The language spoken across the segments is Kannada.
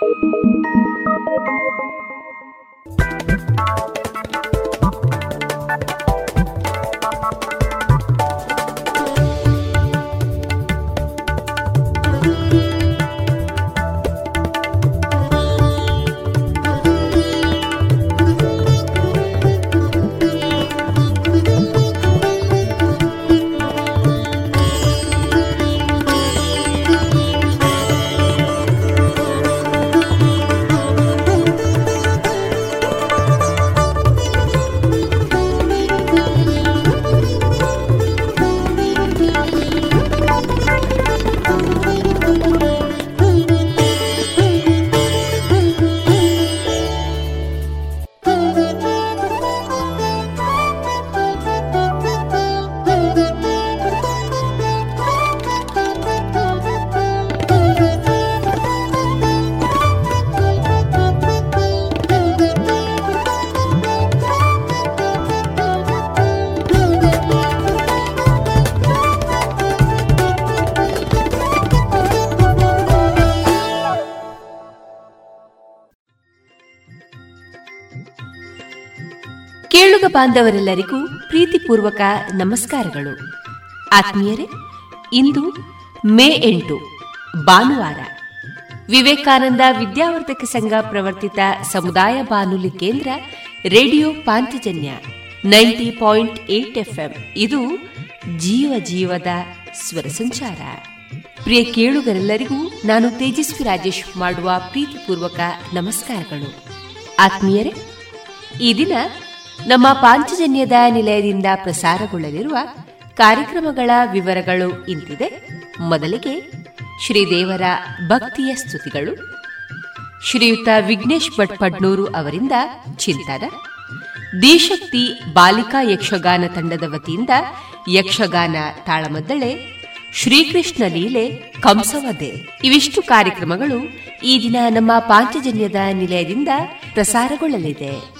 Thank you. ಬಾಂಧವರೆಲ್ಲರಿಗೂ ಪ್ರೀತಿಪೂರ್ವಕ ನಮಸ್ಕಾರಗಳು. ಆತ್ಮೀಯರೇ, ಇಂದು ಮೇ ಎಂಟು, ಭಾನುವಾರ. ವಿವೇಕಾನಂದ ವಿದ್ಯಾವರ್ಧಕ ಸಂಘ ಪ್ರವರ್ತಿತ ಸಮುದಾಯ ಬಾನುಲಿ ಕೇಂದ್ರ radio Panchajanya ninety point eight FM. ಇದು ಜೀವ ಜೀವದ ಸ್ವರ ಸಂಚಾರ. ಪ್ರಿಯ ಕೇಳುಗರೆಲ್ಲರಿಗೂ ನಾನು ತೇಜಸ್ವಿ ರಾಜೇಶ್ ಮಾಡುವ ಪ್ರೀತಿಪೂರ್ವಕ ನಮಸ್ಕಾರಗಳು. ಆತ್ಮೀಯರೇ, ಈ ದಿನ ನಮ್ಮ ಪಾಂಚಜನ್ಯದ ನಿಲಯದಿಂದ ಪ್ರಸಾರಗೊಳ್ಳಲಿರುವ ಕಾರ್ಯಕ್ರಮಗಳ ವಿವರಗಳು ಇಂತಿದೆ. ಮೊದಲಿಗೆ ಶ್ರೀದೇವರ ಭಕ್ತಿಯ ಸ್ತುತಿಗಳು. ಶ್ರೀಯುತ ವಿಘ್ನೇಶ್ ಭಟ್ ಪಡ್ನೂರು ಅವರಿಂದ ಚಿಂತನ. ದಿಶಕ್ತಿ ಬಾಲಿಕಾ ಯಕ್ಷಗಾನ ತಂಡದ ವತಿಯಿಂದ ಯಕ್ಷಗಾನ ತಾಳಮದ್ದಳೆ. ಶ್ರೀಕೃಷ್ಣ ಲೀಲೆ ಕಂಸವದೆ ಇವಿಷ್ಟು ಕಾರ್ಯಕ್ರಮಗಳು ಈ ದಿನ ನಮ್ಮ ಪಾಂಚಜನ್ಯದ ನಿಲಯದಿಂದ ಪ್ರಸಾರಗೊಳ್ಳಲಿದೆ.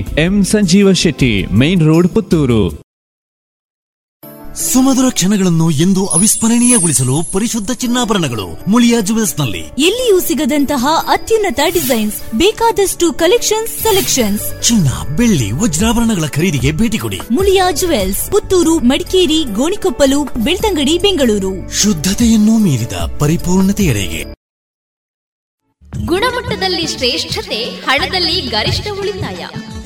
M Sanjeeva Shetty main road Puttur. ಸುಮಧುರ ಕ್ಷಣಗಳನ್ನು ಎಂದು ಅವಿಸ್ಮರಣೀಯಗೊಳಿಸಲು ಪರಿಶುದ್ಧ ಚಿನ್ನಾಭರಣಗಳು ಮುಳಿಯಾ ಜುವೆಲ್ಸ್ನಲ್ಲಿ ಎಲ್ಲಿಯೂ ಸಿಗದಂತಹ ಅತ್ಯುನ್ನತ ಡಿಸೈನ್ಸ್ ಬೇಕಾದಷ್ಟು ಕಲೆಕ್ಷನ್ಸ್ ಸೆಲೆಕ್ಷನ್ಸ್. ಚಿನ್ನ ಬೆಳ್ಳಿ ವಜ್ರಾಭರಣಗಳ ಖರೀದಿಗೆ ಭೇಟಿ ಕೊಡಿ. ಮುಳಿಯಾ ಜುವೆಲ್ಸ್ ಪುತ್ತೂರು ಮಡಿಕೇರಿ ಗೋಣಿಕೊಪ್ಪಲು ಬೆಳ್ತಂಗಡಿ ಬೆಂಗಳೂರು. ಶುದ್ಧತೆಯನ್ನು ಮೀರಿದ ಪರಿಪೂರ್ಣತೆಯಡೆಗೆ ಗುಣಮಟ್ಟದಲ್ಲಿ ಶ್ರೇಷ್ಠತೆ ಹಣದಲ್ಲಿ ಗರಿಷ್ಠ ಉಳಿತಾಯ.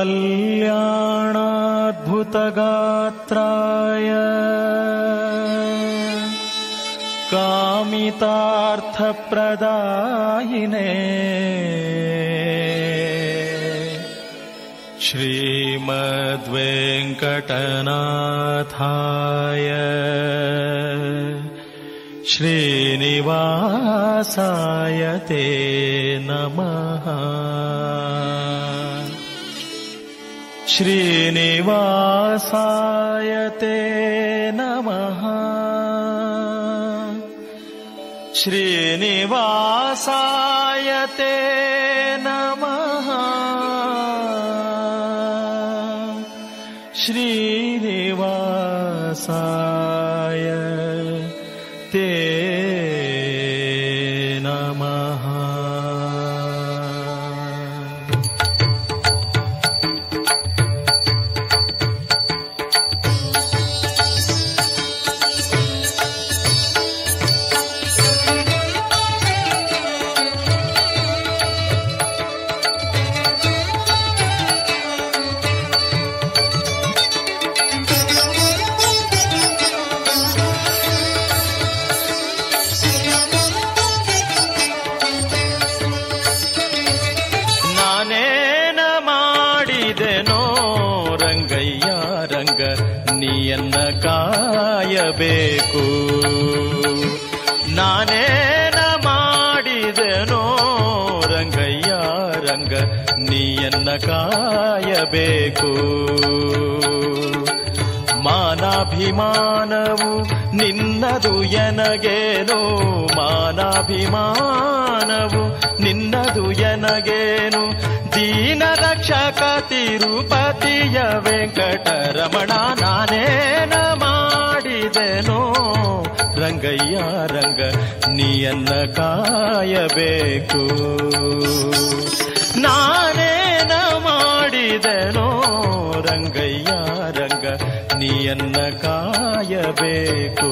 कल्याणाद्भुतगात्राय कामितार्थप्रदायिने श्रीमद्वेङ्कटनाथाय श्रीनिवासाय ते नमः श्रीनिवासाय ते नमः। श्रीनिवासाय ते नमः। श्रीनिवासाय ನಿನ್ನದು ಎನಗೇನು? ಮಾನಾಭಿಮಾನವು ನಿನ್ನದು ಎನಗೇನು? ದೀನ ರಕ್ಷಕ ತಿರುಪತಿಯ ವೆಂಕಟರಮಣ ನಾನೇನ ಮಾಡಿದೆನೋ? ರಂಗಯ್ಯ, ರಂಗ, ನೀಯನ್ನ ಕಾಯಬೇಕು. ನಾನೇನ ಮಾಡಿದೆನೋ? ರಂಗಯ್ಯ, ರಂಗ, ನೀಯನ್ನ ಕಾಯಬೇಕು.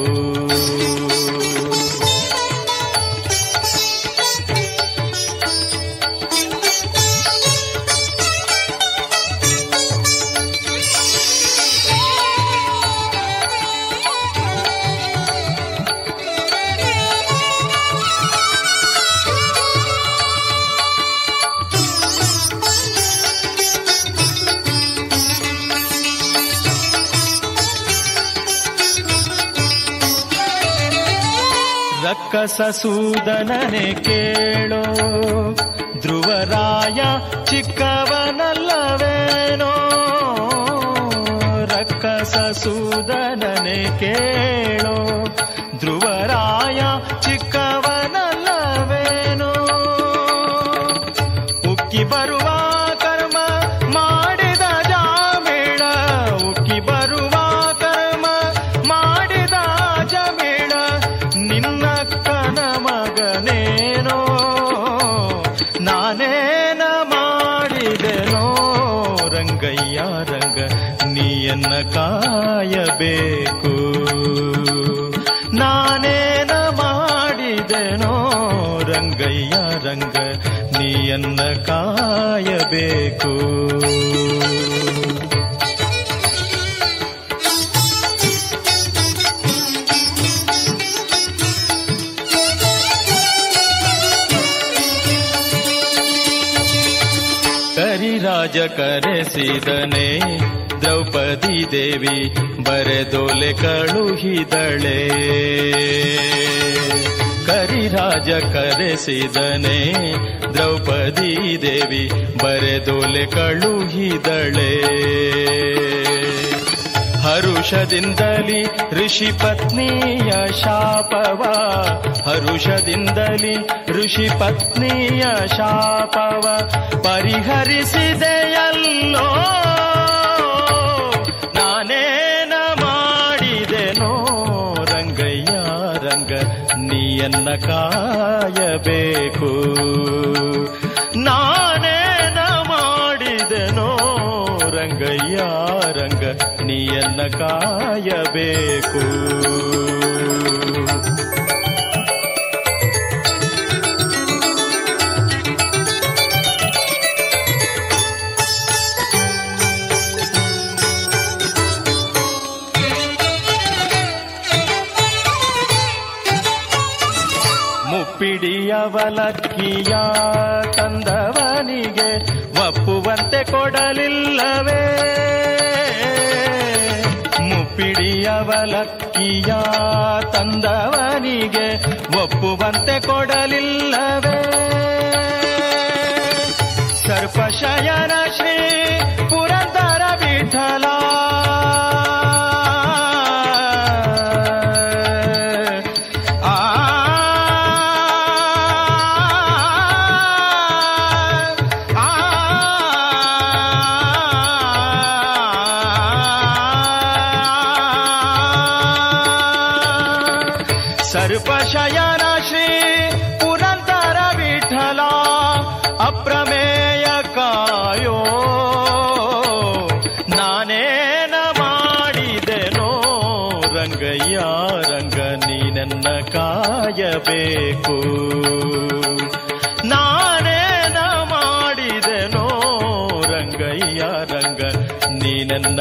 ರಕ್ಕಸ ಸೂದನನೆ ಕೇಳೋ. ಧ್ರುವರಾಯ ಚಿಕ್ಕವನಲ್ಲವೇನೋ. ರಕ್ಕಸ ಸೂದನನೆ ಕೇಳೋ. ಧ್ರುವರಾಯ ಚಿಕ್ಕವನಲ್ಲವೇನೋ. ಉಕ್ಕಿ ಬರುವ ಕಾಯಬೇಕು ಕರಿರಾಜ ಕರೆಸಿದನೆ ದ್ರೌಪದಿ ದೇವಿ ಬರೆದೊಲೆ ಕಳುಹಿದಳೆ. ಕರಿರಾಜ ಕರೆಸಿದನೆ. ದ್ರೌಪದಿ ದೇವಿ ಬರೆದೊಲೆ ಕಳುಹಿದಳೆ. ಹರುಷದಿಂದಲಿ ಋಷಿ ಪತ್ನಿಯ ಶಾಪವ. ಹರುಷದಿಂದಲಿ ಋಷಿ ಪತ್ನಿಯ ಶಾಪವ. ಪರಿಹರಿಸಿದೆಯಲ್ಲೋ ಕಾಯಬೇಕು. ನಾನೇನ ಮಾಡಿದೆನೋ ರಂಗಯ್ಯ ರಂಗ ನೀಯನ್ನ ಕಾಯಬೇಕು. ಮುಪ್ಪಿಡಿಯವಲಕ್ಕಿಯ ತಂದವನಿಗೆ ಒಪ್ಪುವಂತೆ ಕೊಡಲಿಲ್ಲವೇ? ಮುಪ್ಪಿಡಿಯವಲಕ್ಕಿಯ ತಂದವನಿಗೆ ಒಪ್ಪುವಂತೆ ಕೊಡಲಿಲ್ಲವೇ? ಸರ್ಪಶಯನ ಶ್ರೀ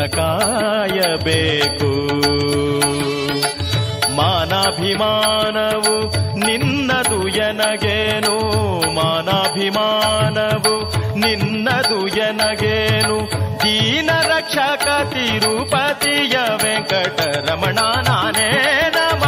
ಕಾಯಬೇಕು. ಮಾನಾಭಿಮಾನವು ನಿನ್ನದು ಎನಗೇನು? ಮಾನಾಭಿಮಾನವು ನಿನ್ನದು ಎನಗೇನು? ದೀನ ರಕ್ಷಕ ತಿರುಪತಿಯ ವೆಂಕಟರಮಣ ನಾನೇ ಮಾಡಿದೆನೋ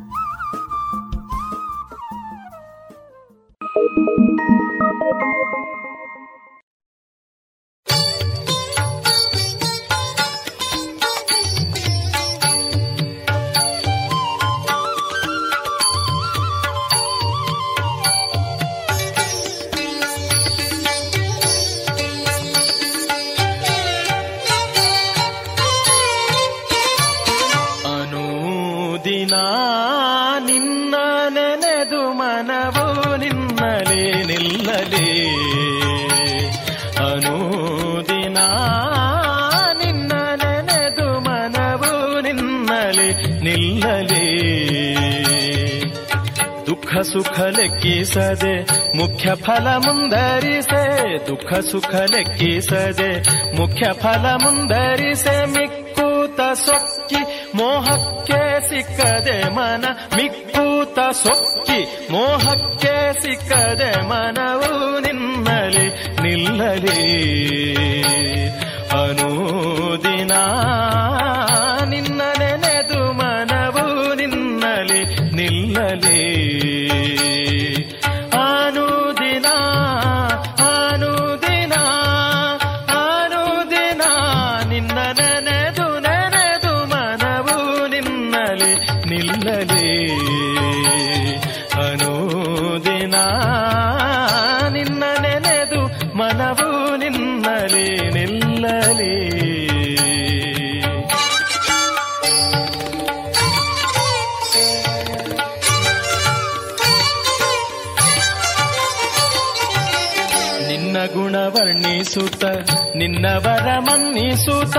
ಮುಖ್ಯ ಫಲ ಮುಂದರಿಸೆ, ದುಃಖ ಸುಖ ಲೆಕ್ಕಿಸದೆ. ಮುಖ್ಯ ಫಲ ಮುಂದರಿಸೆ, ಮಿಕ್ಕೂತ ಸೊಕ್ಕಿ, ಮೋಹಕ್ಕೆ ಸಿಕ್ಕದೆ ಮನ. ಮಿಕ್ಕೂತ ಸೊಕ್ಕಿ, ಮೋಹಕ್ಕೆ ಸಿಕ್ಕದೆ ಮನವು ನಿನ್ನಲಿ ನಿಲ್ಲಲಿ. ಅನೂದಿನ ನಿನ್ನವರ ಮನ್ನಿಸುತ್ತ,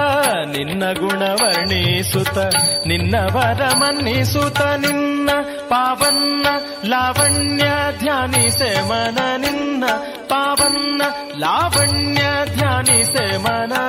ನಿನ್ನ ಗುಣ ವರ್ಣಿಸುತ್ತ, ನಿನ್ನವರ ಮನ್ನಿಸುತ್ತ, ನಿನ್ನ ಪಾವನ್ನ ಲಾವಣ್ಯ ಧ್ಯಾನಿಸೆ ಮನ ನಿನ್ನ ಪಾವನ್ನ ಲಾವಣ್ಯ ಧ್ಯಾನಿಸೆ ಮನವು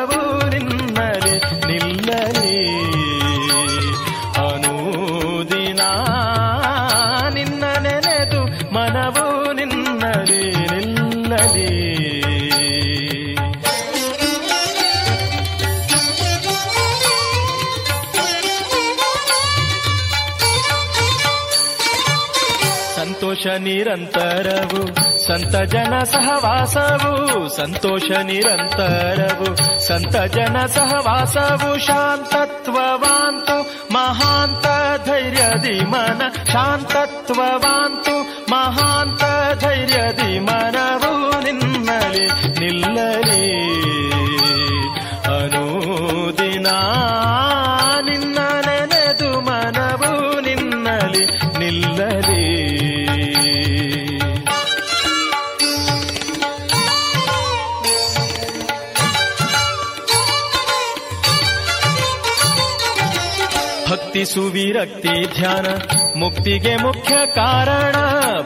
ಸಂತೋಷ ನಿರಂತರವು ಸಂತ ಜನ ಸಹವಾಸವು ಸಂತೋಷ ನಿರಂತರವು ಸಂತ ಜನ ಸಹವಾಸವು ಶಾಂತತ್ವವಾಂತು ಮಹಾಂತ ಧೈರ್ಯದಿ ಮನ ಶಾಂತತ್ವವಾಂತು ಮಹಾಂತ ಧೈರ್ಯದಿ ಮನವು ಸುವಿರಕ್ತಿ ಧ್ಯಾನ. ಮುಕ್ತಿಗೆ ಮುಖ್ಯ ಕಾರಣ,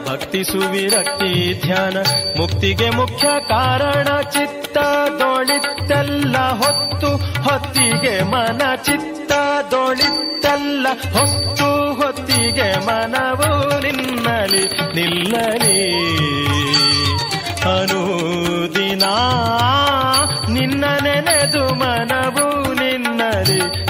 ಭಕ್ತಿ ಸುವಿರಕ್ತಿ ಧ್ಯಾನ. ಮುಕ್ತಿಗೆ ಮುಖ್ಯ ಕಾರಣ, ಚಿತ್ತ ಚಿತ್ತದೊಳಿತೆಲ್ಲ ಹೊತ್ತು, ಹೊತ್ತಿಗೆ ಮನ ಚಿತ್ತ ದೋಣಿತ್ತಲ್ಲ ಹೊತ್ತು, ಹೊತ್ತಿಗೆ ಮನವು ನಿನ್ನಲಿ, ನಿಲ್ಲಲಿ. ಅನುದಿನ ನಿನ್ನ ನೆನೆದು ಮನವು ನಿನ್ನಲಿ.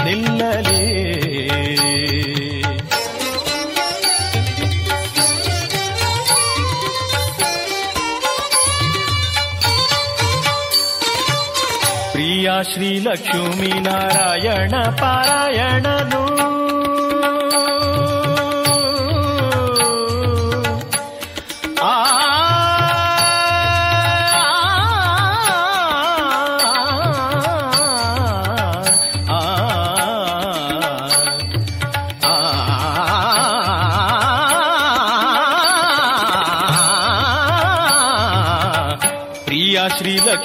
ಪ್ರಿಯ ಶ್ರೀ ಲಕ್ಷ್ಮೀ ನಾರಾಯಣ ಪಾರಾಯಣನು.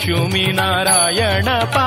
च्युमि नारायण पा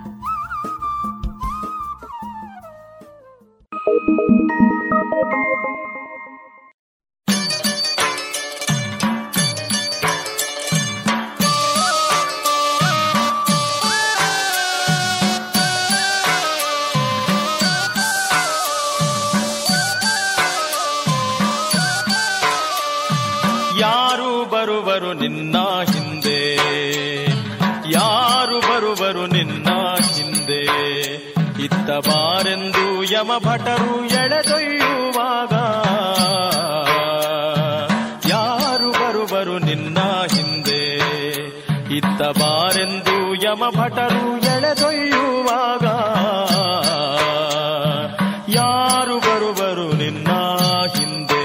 ಭಟರು ಎಳೆದೊಯ್ಯುವಾಗ ಯಾರು ಬರುವರು ನಿನ್ನ ಹಿಂದೆ? ಇತ್ತ ಬಾರೆಂದು ಯಮ ಭಟರು ಎಳೆದೊಯ್ಯುವಾಗ ಯಾರು ಬರುವರು ನಿನ್ನ ಹಿಂದೆ?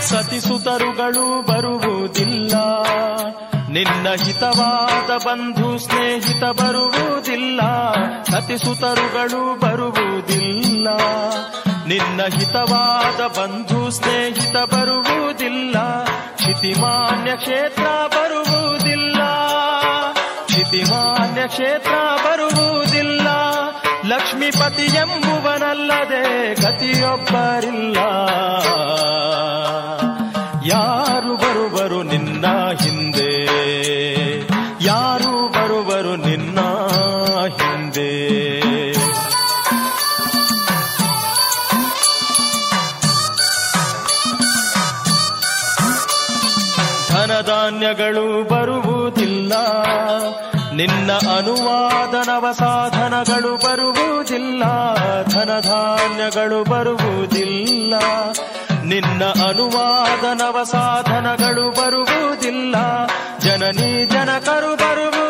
ಸತಿಸುತರುಗಳು ಬರುವುದಿಲ್ಲ ನಿನ್ನ ಹಿತವಾದ ಬಂಧು ಸ್ನೇಹಿತ ಬರುವುದಿಲ್ಲ ಸತಿಸುತರುಗಳು ಬರುವುದಿಲ್ಲ. ನಿನ್ನ ಹಿತವಾದ ಬಂಧು ಸ್ನೇಹಿತ ಬರುವುದಿಲ್ಲ ಕ್ಷಿತಿಮಾನ್ಯ ಕ್ಷೇತ್ರ ಬರುವುದಿಲ್ಲ. ಕ್ಷಿತಿಮಾನ್ಯ ಕ್ಷೇತ್ರ ಬರುವುದಿಲ್ಲ, ಲಕ್ಷ್ಮೀಪತಿ ಎಂಬುವನಲ್ಲದೆ ಗತಿಯೊಬ್ಬರಿಲ್ಲ. ಯಾರು ಬರುವರು ನಿನ್ನ ಹಿಂದೆ? ಧನಧಾನ್ಯಗಳು ಬರುವುದಿಲ್ಲ. ನಿನ್ನ ಅನುವಾದನವ ಸಾಧನಗಳು ಬರುವುದಿಲ್ಲ. ಧನಧಾನ್ಯಗಳು ಬರುವುದಿಲ್ಲ. ನಿನ್ನ ಅನುವಾದನವ ಸಾಧನಗಳು ಬರುವುದಿಲ್ಲ. ಜನನಿ ಜನಕರು ಬರುವುದಿಲ್ಲ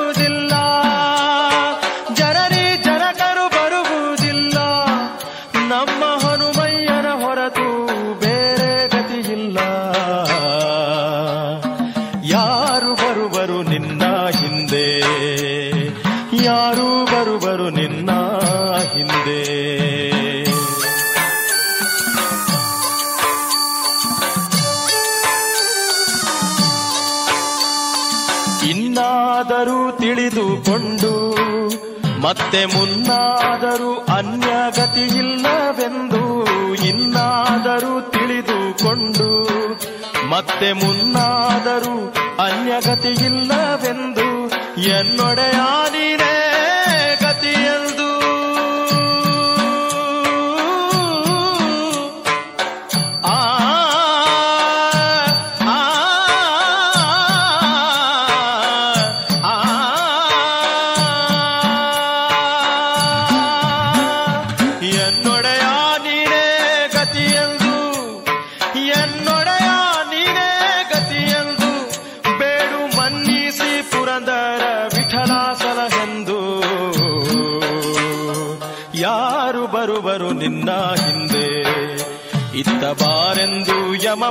ಇನ್ನಾದರೂ ತಿಳಿದುಕೊಂಡು ಮತ್ತೆ ಮುನ್ನಾದರೂ ಅನ್ಯಗತಿಯಿಲ್ಲವೆಂದು ಇನ್ನಾದರೂ ತಿಳಿದುಕೊಂಡು ಮತ್ತೆ ಮುನ್ನಾದರೂ ಅನ್ಯಗತಿಯಿಲ್ಲವೆಂದು ಎನ್ನೊಡೆಯ ನೀನೇ my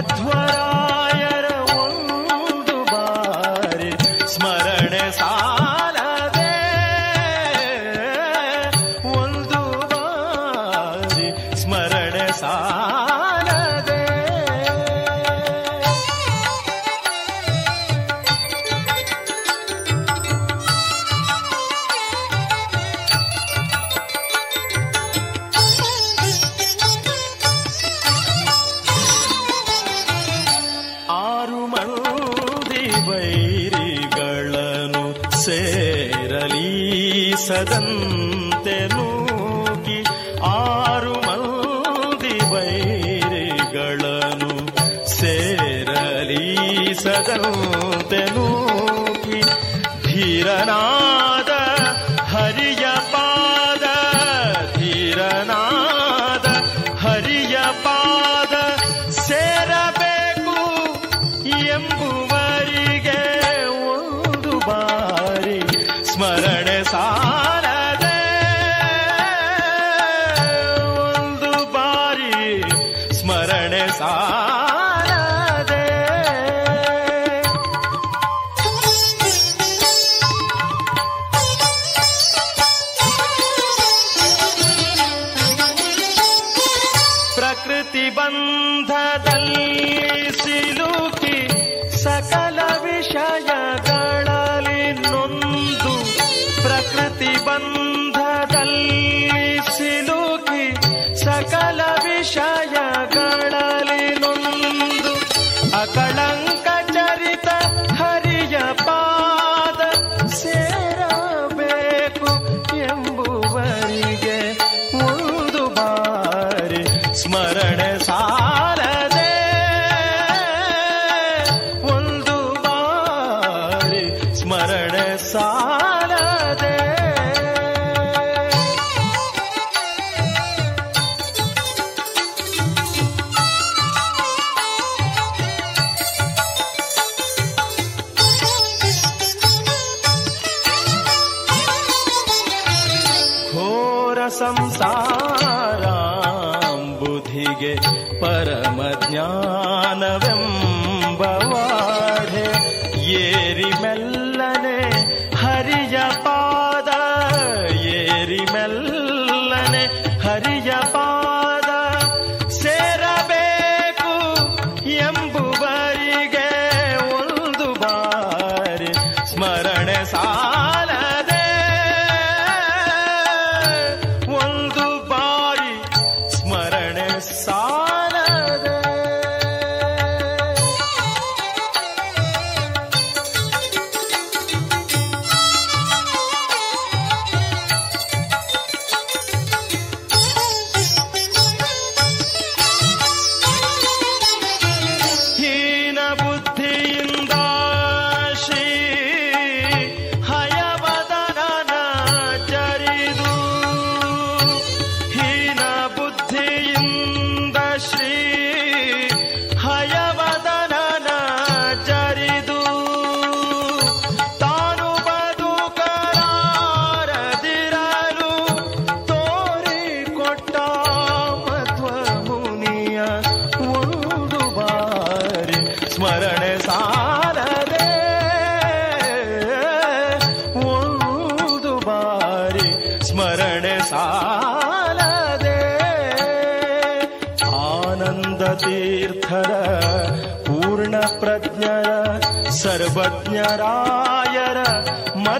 अथवा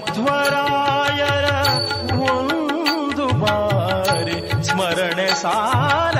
ಮಧ್ವರಾಯರ ಒಂದು ಬಾರಿ ಸ್ಮರಣೆ ಸಾಲದೆ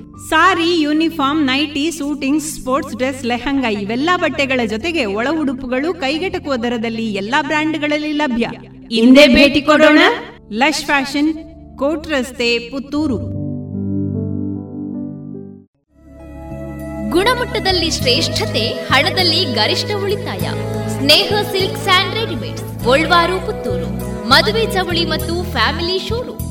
Sari, uniform, nightie, suiting, sports dress, lehenga ಇವೆಲ್ಲ ಬಟ್ಟೆಗಳ ಜೊತೆಗೆ ಒಳ ಉಡುಪುಗಳು ಕೈಗೆಟಕುವ ದರದಲ್ಲಿ ಎಲ್ಲಾ ಬ್ರ್ಯಾಂಡ್ಗಳಲ್ಲಿ ಲಭ್ಯ. ಹಿಂದೆ ಭೇಟಿ ಕೊಡೋಣ. ಲಶ್ ಫ್ಯಾಷನ್, ಕೋಟ್ ರಸ್ತೆ, ಪುತ್ತೂರು. ಗುಣಮಟ್ಟದಲ್ಲಿ ಶ್ರೇಷ್ಠತೆ, ಹಣದಲ್ಲಿ ಗರಿಷ್ಠ ಉಳಿತಾಯ. Sneha silk sand readymade Puttur. ಮದುವೆ ಚವಳಿ ಮತ್ತು ಫ್ಯಾಮಿಲಿ ಶೋರೂಮ್.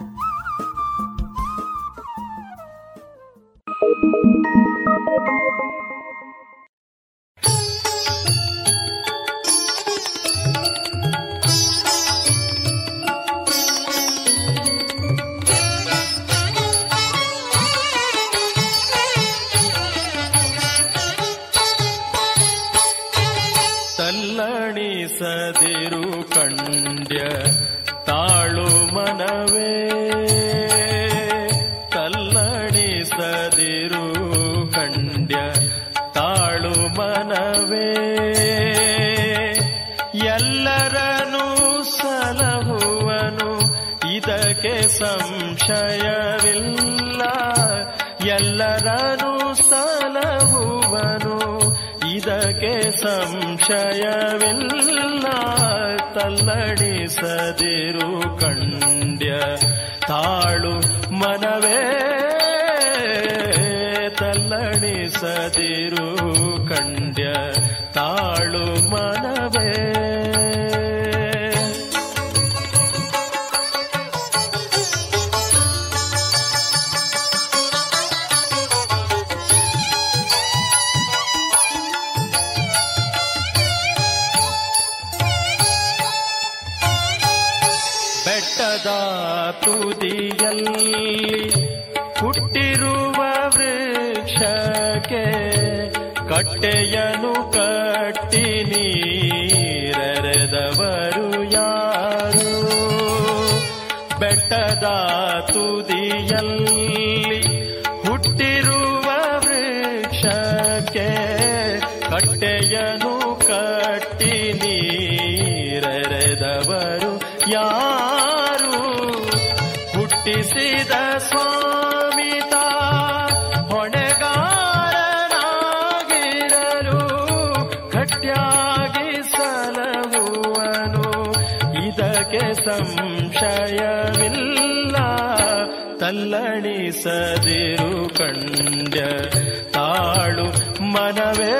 ತಲ್ಲಣಿಸದಿರು ಕಂಡ್ಯ ತಾಳು ಮನವೇ ಸಂಶಯವಿಲ್ಲ. ಎಲ್ಲರನು ಸಲಹುವನು ಇದಕ್ಕೆ ಸಂಶಯವಿಲ್ಲ. ತಲ್ಲಡಿಸದಿರು ಕಂಡ್ಯ ತಾಳು ಮನವೇ. ತಲ್ಲಡಿಸದಿರು ಕಂಡ್ಯ ತಾಳು ಮನವೇ. ಕಟ್ಟೆಯನು ತಲ್ಲಣಿಸದಿರು ಕಂಡ ತಾಳು ಮನವೇ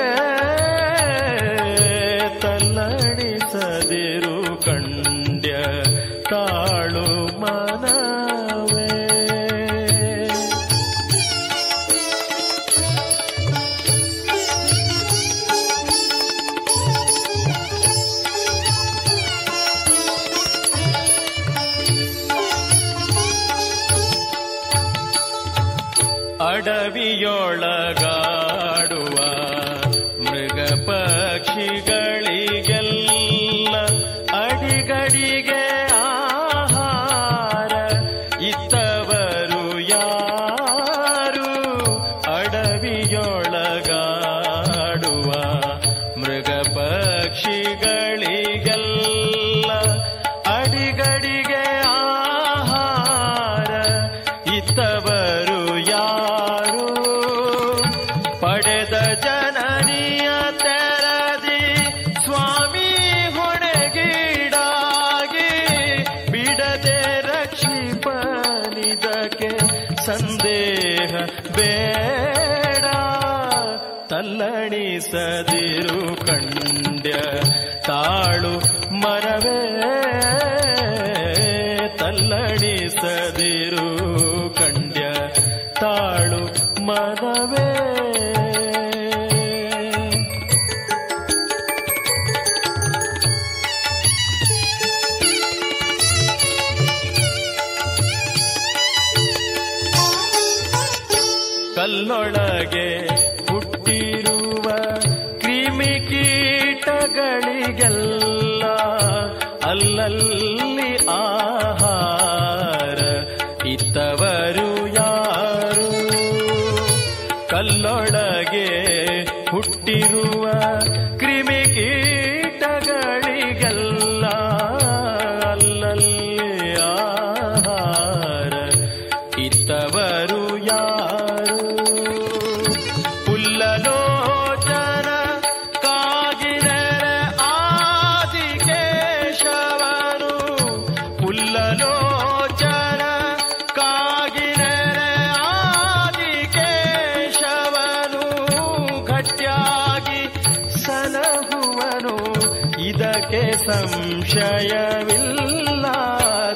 ಸಂಶಯವಿಲ್ಲ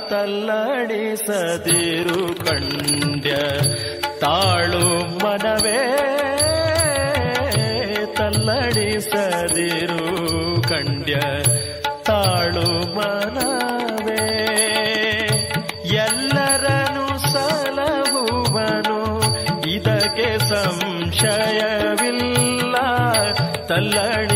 ತಲ್ಲಡಿಸದಿರು ಕಂಡ್ಯ. ತಾಳು ಮನವೇ ತಲ್ಲಡಿಸದಿರು ಕಂಡ್ಯ. ತಾಳು ಮನವೇ ಎಲ್ಲರನು ಸಲಹುವನು. ಇದಕ್ಕೆ ಸಂಶಯವಿಲ್ಲ ತಲ್ಲಣಿಸದಿರು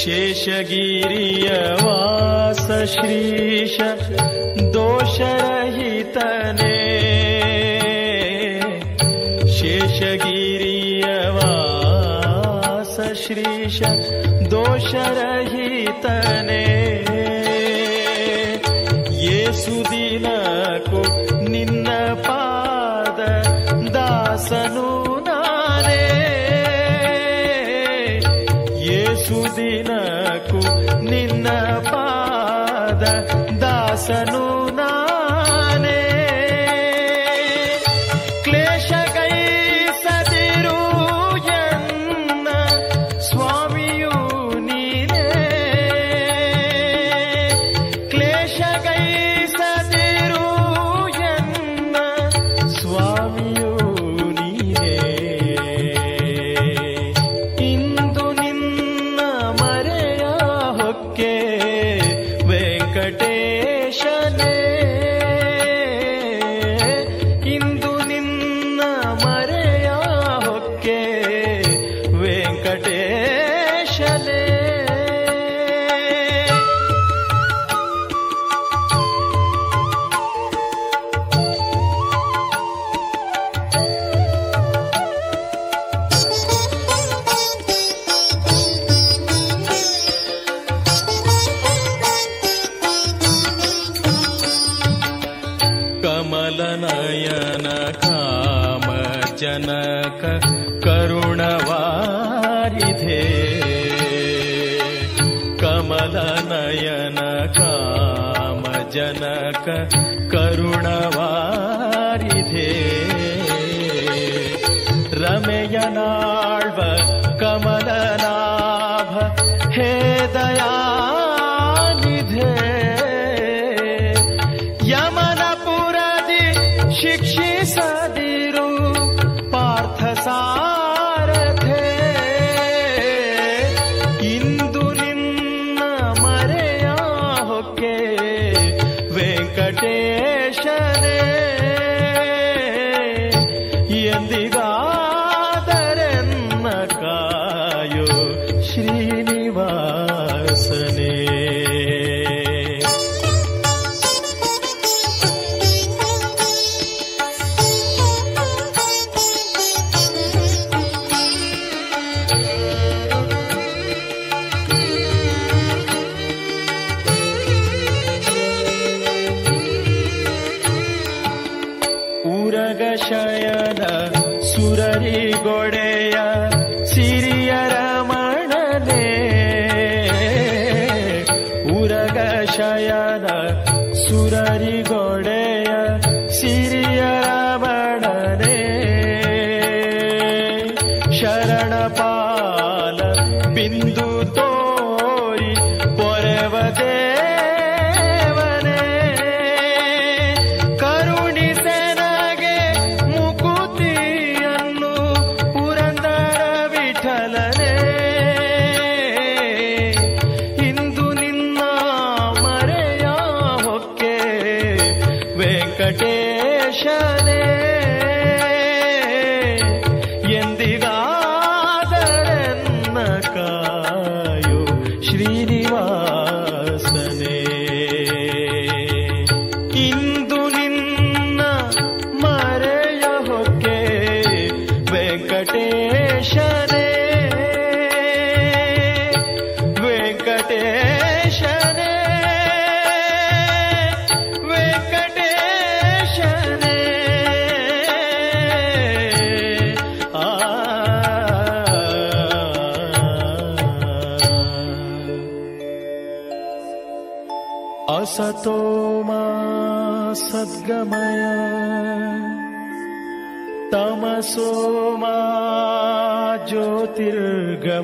शेषगिरियवास श्रीश दोषरहितने। शेषगिरियवास श्रीश दोषरहितने। करुणा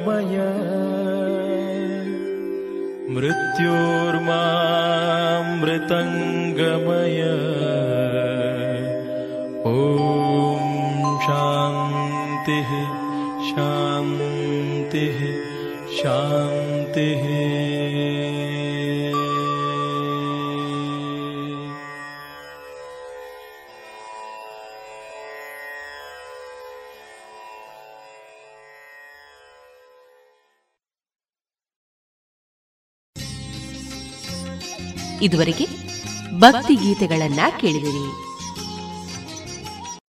वय मृत्योर्मामृतङ्गमय। ॐ शान्तिः शान्तिः शान्तिः। ಭಕ್ತಿ ಗೀತೆಗಳನ್ನ ಕೇಳಿದಿರಿ.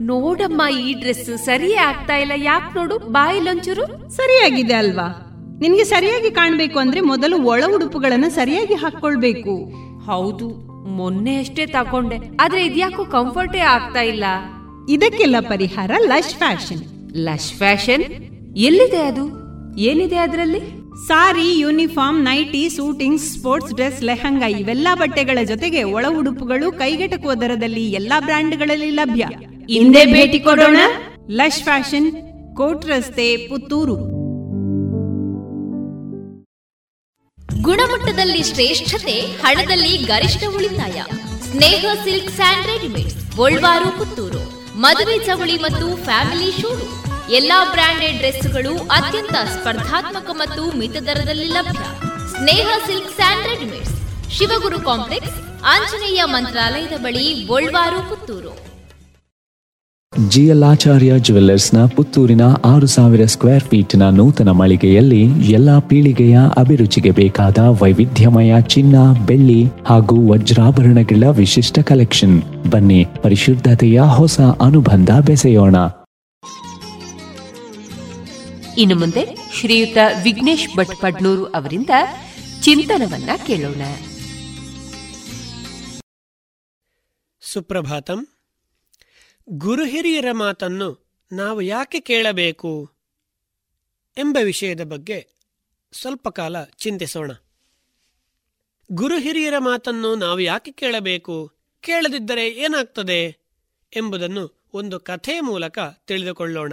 ನೋಡಮ್ಮ ಈ ಡ್ರೆಸ್ ಸರಿಯೇ ಆಗ್ತಾ ಇಲ್ಲ. ಯಾಕೆ ನೋಡು ಬಾಯಿಲೊಂಚೂರು ಸರಿಯಾಗಿದೆ ಅಲ್ವಾ? ನಿನ್ಗೆ ಸರಿಯಾಗಿ ಕಾಣ್ಬೇಕು ಅಂದ್ರೆ ಮೊದಲು ಒಳ ಉಡುಪುಗಳನ್ನ ಸರಿಯಾಗಿ ಹಾಕೊಳ್ಬೇಕು ಹೌದು ಮೊನ್ನೆ ಅಷ್ಟೇ ತಕೊಂಡೆ ಆದ್ರೆ ಇದ್ಯಾಕೋ ಕಂಫರ್ಟೇ ಆಗ್ತಾ ಇಲ್ಲ. ಇದಕ್ಕೆಲ್ಲ ಪರಿಹಾರ ಲಶ್ ಫ್ಯಾಷನ್. Lush fashion? ಎಲ್ಲಿದೆ ಅದು? ಏನಿದೆ ಅದರಲ್ಲಿ? Sari uniform nightie suiting sports dress lehenga ಇವೆಲ್ಲಾ ಬಟ್ಟೆಗಳ ಜೊತೆಗೆ ಒಳ ಉಡುಪುಗಳು ಕೈಗೆಟಕುವ ದರದಲ್ಲಿ ಎಲ್ಲಾ ಬ್ರ್ಯಾಂಡ್ಗಳಲ್ಲಿ ಲಭ್ಯ. ಹಿಂದೆ ಭೇಟಿ ಕೊಡೋಣ. ಲಶ್ ಫ್ಯಾಷನ್, ಕೋಟ್ ರಸ್ತೆ, ಪುತ್ತೂರು. ಗುಣಮಟ್ಟದಲ್ಲಿ ಶ್ರೇಷ್ಠತೆ, ಹಣದಲ್ಲಿ ಗರಿಷ್ಠ ಉಳಿತಾಯ. Sneha silk sand readymades, Golwar, Puttur. ಮದುವೆ ಚವಳಿ ಮತ್ತು ಫ್ಯಾಮಿಲಿ ಶೂರು. ಎಲ್ಲಾ ಬ್ರಾಂಡೆಡ್ ಡ್ರೆಸ್ಗಳು ಅತ್ಯಂತ ಸ್ಪರ್ಧಾತ್ಮಕ ಮತ್ತು ಮಿತ ದರದಲ್ಲಿ ಲಭ್ಯ. Sneha silks and readymades. Shivaguru complex, Anjaneya ಮಂತ್ರಾಲಯದ ಬಳಿ ಗೋಲ್ವಾರು, ಪುತ್ತೂರು. ಜಿಎಲ್ ಆಚಾರ್ಯ ಜುವೆಲ್ಲರ್ಸ್ನ ಪುತ್ತೂರಿನ ಆರು ಸಾವಿರ ಸ್ಕ್ವೇರ್ ಫೀಟ್ನ ನೂತನ ಮಳಿಗೆಯಲ್ಲಿ ಎಲ್ಲ ಪೀಳಿಗೆಯ ಅಭಿರುಚಿಗೆ ಬೇಕಾದ ವೈವಿಧ್ಯಮಯ ಚಿನ್ನ ಬೆಳ್ಳಿ ಹಾಗೂ ವಜ್ರಾಭರಣಗಳ ವಿಶಿಷ್ಟ ಕಲೆಕ್ಷನ್ ಬನ್ನಿ ಪರಿಶುದ್ಧತೆಯ ಹೊಸ ಅನುಬಂಧ ಬೆಸೆಯೋಣ. ಇನ್ನು ಮುಂದೆ ಶ್ರೀಯುತ ವಿಘ್ನೇಶ್ ಭಟ್ ಪಡ್ನೂರು ಅವರಿಂದ ಚಿಂತನವನ್ನ ಕೇಳೋಣ. ಸುಪ್ರಭಾತಂ. ಗುರು ಹಿರಿಯರ ಮಾತನ್ನು ನಾವು ಯಾಕೆ ಕೇಳಬೇಕು ಎಂಬ ವಿಷಯದ ಬಗ್ಗೆ ಸ್ವಲ್ಪ ಕಾಲ ಚಿಂತಿಸೋಣ. ಗುರುಹಿರಿಯರ ಮಾತನ್ನು ನಾವು ಯಾಕೆ ಕೇಳಬೇಕು, ಕೇಳದಿದ್ದರೆ ಏನಾಗ್ತದೆ ಎಂಬುದನ್ನು ಒಂದು ಕಥೆಯ ಮೂಲಕ ತಿಳಿದುಕೊಳ್ಳೋಣ.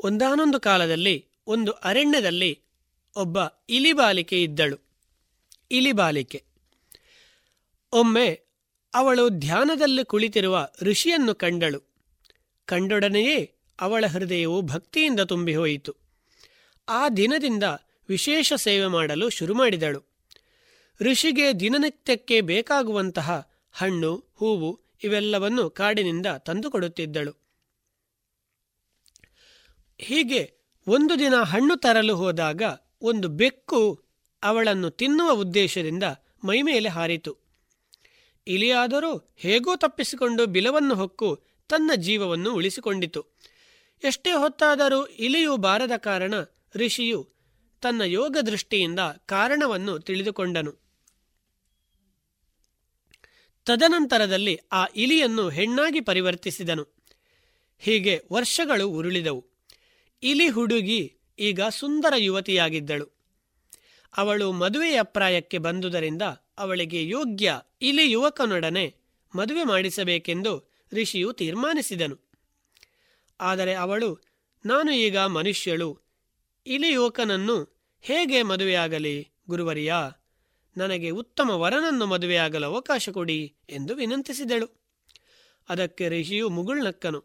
ಒಂದಾನೊಂದು ಕಾಲದಲ್ಲಿ ಒಂದು ಅರಣ್ಯದಲ್ಲಿ ಒಬ್ಬ ಇಲಿಬಾಲಿಕೆ ಇದ್ದಳು. ಇಲಿಬಾಲಿಕೆ ಒಮ್ಮೆ ಅವಳು ಧ್ಯಾನದಲ್ಲಿ ಕುಳಿತಿರುವ ಋಷಿಯನ್ನು ಕಂಡಳು. ಕಂಡೊಡನೆಯೇ ಅವಳ ಹೃದಯವು ಭಕ್ತಿಯಿಂದ ತುಂಬಿಹೋಯಿತು ಆ ದಿನದಿಂದ ವಿಶೇಷ ಸೇವೆ ಮಾಡಲು ಶುರು ಮಾಡಿದಳು ಋಷಿಗೆ ದಿನನಿತ್ಯಕ್ಕೆ ಬೇಕಾಗುವಂತಹ ಹಣ್ಣು, ಹೂವು ಇವೆಲ್ಲವನ್ನು ಕಾಡಿನಿಂದ ತಂದುಕೊಡುತ್ತಿದ್ದಳು. ಹೀಗೆ ಒಂದು ದಿನ ಹಣ್ಣು ತರಲು ಹೋದಾಗ ಒಂದು ಬೆಕ್ಕು ಅವಳನ್ನು ತಿನ್ನುವ ಉದ್ದೇಶದಿಂದ ಮೈಮೇಲೆ ಹಾರಿತು. ಇಲಿಯಾದರೂ ಹೇಗೋ ತಪ್ಪಿಸಿಕೊಂಡು ಬಿಲವನ್ನು ಹೊಕ್ಕು ತನ್ನ ಜೀವವನ್ನು ಉಳಿಸಿಕೊಂಡಿತು. ಎಷ್ಟೇ ಹೊತ್ತಾದರೂ ಇಲಿಯು ಬಾರದ ಕಾರಣ ಋಷಿಯು ತನ್ನ ಯೋಗ ದೃಷ್ಟಿಯಿಂದ ಕಾರಣವನ್ನು ತಿಳಿದುಕೊಂಡನು. ತದನಂತರದಲ್ಲಿ ಆ ಇಲಿಯನ್ನು ಹೆಣ್ಣಾಗಿ ಪರಿವರ್ತಿಸಿದನು. ಹೀಗೆ ವರ್ಷಗಳು ಉರುಳಿದವು. ಇಲಿ ಹುಡುಗಿ ಈಗ ಸುಂದರ ಯುವತಿಯಾಗಿದ್ದಳು. ಅವಳು ಮದುವೆಯ ಪ್ರಾಯಕ್ಕೆ ಬಂದುದರಿಂದ ಅವಳಿಗೆ ಯೋಗ್ಯ. ಇಲಿ ಯುವಕನೊಡನೆ ಮದುವೆ ಮಾಡಿಸಬೇಕೆಂದು ಋಷಿಯು ತೀರ್ಮಾನಿಸಿದನು. ಆದರೆ ಅವಳು, ನಾನು ಈಗ ಮನುಷ್ಯಳು ಇಲಿ ಯುವಕನನ್ನು ಹೇಗೆ ಮದುವೆಯಾಗಲಿ ಗುರುವರಿಯ? ನನಗೆ ಉತ್ತಮ ವರನನ್ನು ಮದುವೆಯಾಗಲು ಅವಕಾಶ ಕೊಡಿ ಎಂದು ವಿನಂತಿಸಿದಳು. ಅದಕ್ಕೆ ಋಷಿಯು ಮುಗುಳ್ನಕ್ಕನು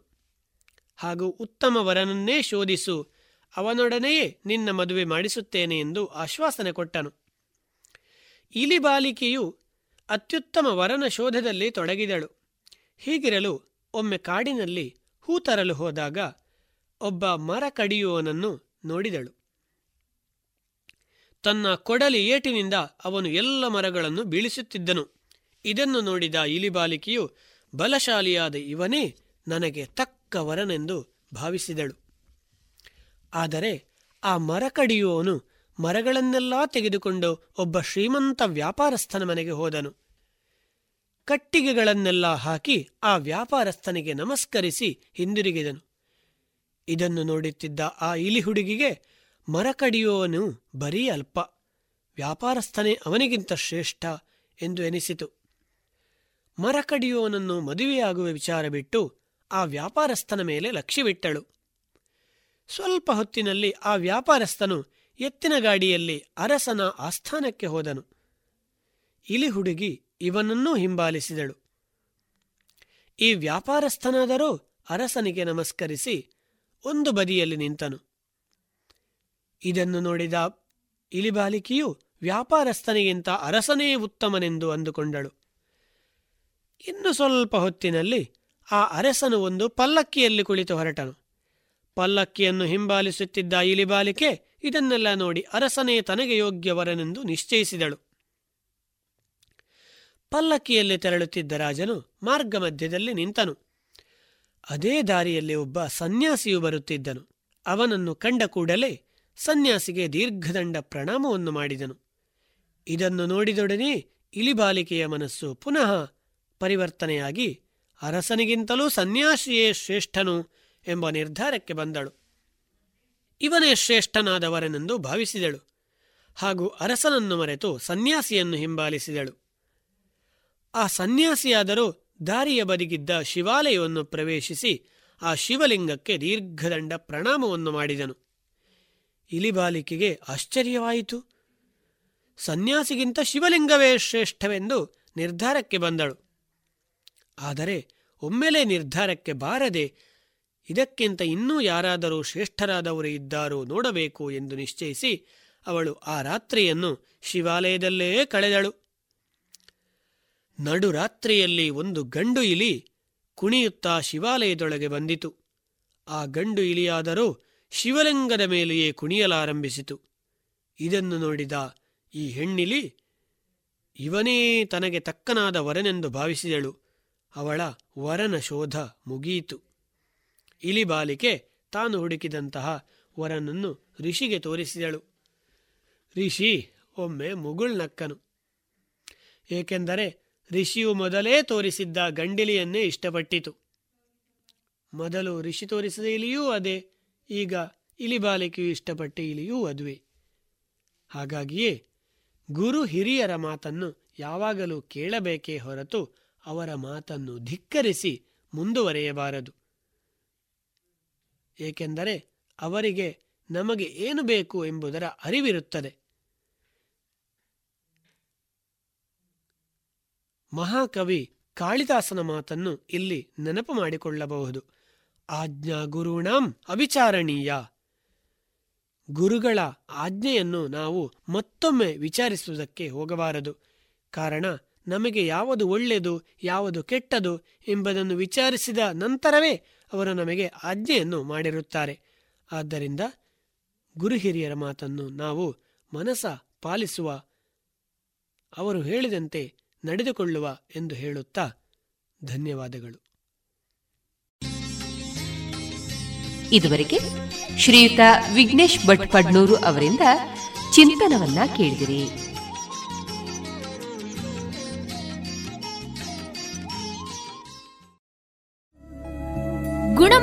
ಹಾಗೂ ಉತ್ತಮ ವರನನ್ನೇ ಶೋಧಿಸು, ಅವನೊಡನೆಯೇ ನಿನ್ನ ಮದುವೆ ಮಾಡಿಸುತ್ತೇನೆ ಎಂದು ಆಶ್ವಾಸನೆ ಕೊಟ್ಟನು. ಇಲಿ ಬಾಲಿಕೆಯು ಅತ್ಯುತ್ತಮ ವರನ ಶೋಧದಲ್ಲಿ ತೊಡಗಿದಳು. ಹೀಗಿರಲು ಒಮ್ಮೆ ಕಾಡಿನಲ್ಲಿ ಹೂ ತರಲು ಹೋದಾಗ ಒಬ್ಬ ಮರ ಕಡಿಯುವವನನ್ನು ನೋಡಿದಳು. ತನ್ನ ಕೊಡಲಿ ಏಟಿನಿಂದ ಅವನು ಎಲ್ಲ ಮರಗಳನ್ನು ಬೀಳಿಸುತ್ತಿದ್ದನು. ಇದನ್ನು ನೋಡಿದ ಇಲಿಬಾಲಿಕೆಯು ಬಲಶಾಲಿಯಾದ ಇವನೇ ನನಗೆ ತಕ್ಕ ವರನೆಂದು ಭಾವಿಸಿದಳು. ಆದರೆ ಆ ಮರ ಕಡಿಯುವವನು ಮರಗಳನ್ನೆಲ್ಲಾ ತೆಗೆದುಕೊಂಡು ಒಬ್ಬ ಶ್ರೀಮಂತ ವ್ಯಾಪಾರಸ್ಥನ ಮನೆಗೆ ಹೋದನು. ಕಟ್ಟಿಗೆಗಳನ್ನೆಲ್ಲ ಹಾಕಿ ಆ ವ್ಯಾಪಾರಸ್ಥನಿಗೆ ನಮಸ್ಕರಿಸಿ ಹಿಂದಿರುಗಿದನು. ಇದನ್ನು ನೋಡುತ್ತಿದ್ದ ಆ ಇಲಿ ಹುಡುಗಿಗೆ ಮರ ಬರೀ ಅಲ್ಪ, ವ್ಯಾಪಾರಸ್ಥನೇ ಅವನಿಗಿಂತ ಶ್ರೇಷ್ಠ ಎಂದು ಎನಿಸಿತು. ಮರ ಕಡಿಯುವವನನ್ನು ಮದುವೆಯಾಗುವ ವಿಚಾರ ಬಿಟ್ಟು ಆ ವ್ಯಾಪಾರಸ್ಥನ ಮೇಲೆ ಲಕ್ಷ್ಯವಿಟ್ಟಳು. ಸ್ವಲ್ಪ ಹೊತ್ತಿನಲ್ಲಿ ಆ ವ್ಯಾಪಾರಸ್ಥನು ಎತ್ತಿನ ಗಾಡಿಯಲ್ಲಿ ಅರಸನ ಆಸ್ಥಾನಕ್ಕೆ ಹೋದನು. ಇಲಿ ಹುಡುಗಿ ಇವನನ್ನೂ ಹಿಂಬಾಲಿಸಿದಳು. ಈ ವ್ಯಾಪಾರಸ್ಥನಾದರೂ ಅರಸನಿಗೆ ನಮಸ್ಕರಿಸಿ ಒಂದು ಬದಿಯಲ್ಲಿ ನಿಂತನು. ಇದನ್ನು ನೋಡಿದ ಇಲಿಬಾಲಿಕೆಯು ವ್ಯಾಪಾರಸ್ಥನಿಗಿಂತ ಅರಸನೇ ಉತ್ತಮನೆಂದು ಅಂದುಕೊಂಡಳು. ಇನ್ನು ಸ್ವಲ್ಪ ಹೊತ್ತಿನಲ್ಲಿ ಆ ಅರಸನು ಒಂದು ಪಲ್ಲಕ್ಕಿಯಲ್ಲಿ ಕುಳಿತು ಹೊರಟನು. ಪಲ್ಲಕ್ಕಿಯನ್ನು ಹಿಂಬಾಲಿಸುತ್ತಿದ್ದ ಇಲಿಬಾಲಿಕೆ ಇದನ್ನೆಲ್ಲ ನೋಡಿ ಅರಸನೇ ತನಗೆ ಯೋಗ್ಯವರನೆಂದು ನಿಶ್ಚಯಿಸಿದಳು. ಪಲ್ಲಕ್ಕಿಯಲ್ಲಿ ತೆರಳುತ್ತಿದ್ದ ರಾಜನು ಮಾರ್ಗ ಮಧ್ಯದಲ್ಲಿ ನಿಂತನು. ಅದೇ ದಾರಿಯಲ್ಲಿ ಒಬ್ಬ ಸನ್ಯಾಸಿಯು ಬರುತ್ತಿದ್ದನು. ಅವನನ್ನು ಕಂಡ ಕೂಡಲೇ ಸನ್ಯಾಸಿಗೆ ದೀರ್ಘದಂಡ ಪ್ರಣಾಮವನ್ನು ಮಾಡಿದನು. ಇದನ್ನು ನೋಡಿದೊಡನೆ ಇಲಿಬಾಲಿಕೆಯ ಮನಸ್ಸು ಪುನಃ ಪರಿವರ್ತನೆಯಾಗಿ ಅರಸನಿಗಿಂತಲೂ ಸನ್ಯಾಸಿಯೇ ಶ್ರೇಷ್ಠನು ಎಂಬ ನಿರ್ಧಾರಕ್ಕೆ ಬಂದಳು. ಇವನೇ ಶ್ರೇಷ್ಠನಾದವರೆನೆಂದು ಭಾವಿಸಿದಳು. ಹಾಗೂ ಅರಸನನ್ನು ಮರೆತು ಸನ್ಯಾಸಿಯನ್ನು ಹಿಂಬಾಲಿಸಿದಳು. ಆ ಸನ್ಯಾಸಿಯಾದರೂ ದಾರಿಯ ಬದಿಗಿದ್ದ ಶಿವಾಲಯವನ್ನು ಪ್ರವೇಶಿಸಿ ಆ ಶಿವಲಿಂಗಕ್ಕೆ ದೀರ್ಘದಂಡ ಪ್ರಣಾಮವನ್ನು ಮಾಡಿದನು. ಇಲಿಬಾಲಿಕೆಗೆ ಆಶ್ಚರ್ಯವಾಯಿತು. ಸನ್ಯಾಸಿಗಿಂತ ಶಿವಲಿಂಗವೇ ಶ್ರೇಷ್ಠವೆಂದು ನಿರ್ಧಾರಕ್ಕೆ ಬಂದಳು. ಆದರೆ ಒಮ್ಮೆಲೆ ನಿರ್ಧಾರಕ್ಕೆ ಬಾರದೆ ಇದಕ್ಕಿಂತ ಇನ್ನೂ ಯಾರಾದರೂ ಶ್ರೇಷ್ಠರಾದವರು ಇದ್ದಾರೋ ನೋಡಬೇಕು ಎಂದು ನಿಶ್ಚಯಿಸಿ ಅವಳು ಆ ರಾತ್ರಿಯನ್ನು ಶಿವಾಲಯದಲ್ಲೇ ಕಳೆದಳು. ನಡುರಾತ್ರಿಯಲ್ಲಿ ಒಂದು ಗಂಡು ಇಲಿ ಕುಣಿಯುತ್ತಾ ಶಿವಾಲಯದೊಳಗೆ ಬಂದಿತು. ಆ ಗಂಡು ಇಲಿಯಾದರೂ ಶಿವಲಿಂಗದ ಮೇಲೆಯೇ ಕುಣಿಯಲಾರಂಭಿಸಿತು. ಇದನ್ನು ನೋಡಿದ ಈ ಹೆಣ್ಣಿಲಿ, ಇವನೇ ತನಗೆ ತಕ್ಕನಾದ ವರನೆಂದು ಭಾವಿಸಿದಳು. ಅವಳ ವರನ ಶೋಧ ಮುಗಿಯಿತು ಇಲಿಬಾಲಿಕೆ ತಾನು ಹುಡುಕಿದಂತಹ ವರನನ್ನು ಋಷಿಗೆ ತೋರಿಸಿದಳು. ಋಷಿ, ಒಮ್ಮೆ ಮುಗುಳ್ನಕ್ಕನು ಏಕೆಂದರೆ ಋಷಿಯು ಮೊದಲೇ ತೋರಿಸಿದ್ದ ಗಂಡಿಲಿಯನ್ನೇ ಇಷ್ಟಪಟ್ಟಿತು. ಮೊದಲು ಋಷಿ ತೋರಿಸಿದ ಇಲಿಯೂ ಅದೇ, ಈಗ ಇಲಿಬಾಲಿಕೆಯು ಇಷ್ಟಪಟ್ಟ ಇಲಿಯೂ ಅದುವೆ. ಹಾಗಾಗಿಯೇ ಗುರು ಹಿರಿಯರ ಮಾತನ್ನು ಯಾವಾಗಲೂ ಕೇಳಬೇಕೇ ಹೊರತು ಅವರ ಮಾತನ್ನು ಧಿಕ್ಕರಿಸಿ ಮುಂದುವರೆಯಬಾರದು. ಏಕೆಂದರೆ ಅವರಿಗೆ ನಮಗೆ ಏನು ಬೇಕು ಎಂಬುದರ ಅರಿವಿರುತ್ತದೆ. ಮಹಾಕವಿ ಕಾಳಿದಾಸನ ಮಾತನ್ನು ಇಲ್ಲಿ ನೆನಪು ಮಾಡಿಕೊಳ್ಳಬಹುದು. ಆಜ್ಞಾ ಗುರುಣಾಂ ಅವಿಚಾರಣೀಯ. ಗುರುಗಳ ಆಜ್ಞೆಯನ್ನು ನಾವು ಮತ್ತೊಮ್ಮೆ ವಿಚಾರಿಸುವುದಕ್ಕೆ ಹೋಗಬಾರದು. ಕಾರಣ, ನಮಗೆ ಯಾವುದು ಒಳ್ಳೆಯದು, ಯಾವುದು ಕೆಟ್ಟದು ಎಂಬುದನ್ನು ವಿಚಾರಿಸಿದ ನಂತರವೇ ಅವರು ನಮಗೆ ಆಜ್ಞೆಯನ್ನು ಮಾಡಿರುತ್ತಾರೆ. ಆದ್ದರಿಂದ ಗುರು ಹಿರಿಯರ ಮಾತನ್ನು ನಾವು ಮನಸ ಪಾಲಿಸುವ, ಅವರು ಹೇಳಿದಂತೆ ನಡೆದುಕೊಳ್ಳುವ ಎಂದು ಹೇಳುತ್ತಾ ಧನ್ಯವಾದಗಳು. ಇದುವರೆಗೆ ಶ್ರೀಯುತ ವಿಘ್ನೇಶ್ ಭಟ್ ಪಡ್ನೂರು ಅವರಿಂದ ಚಿಂತನವನ್ನ ಕೇಳಿದಿರಿ.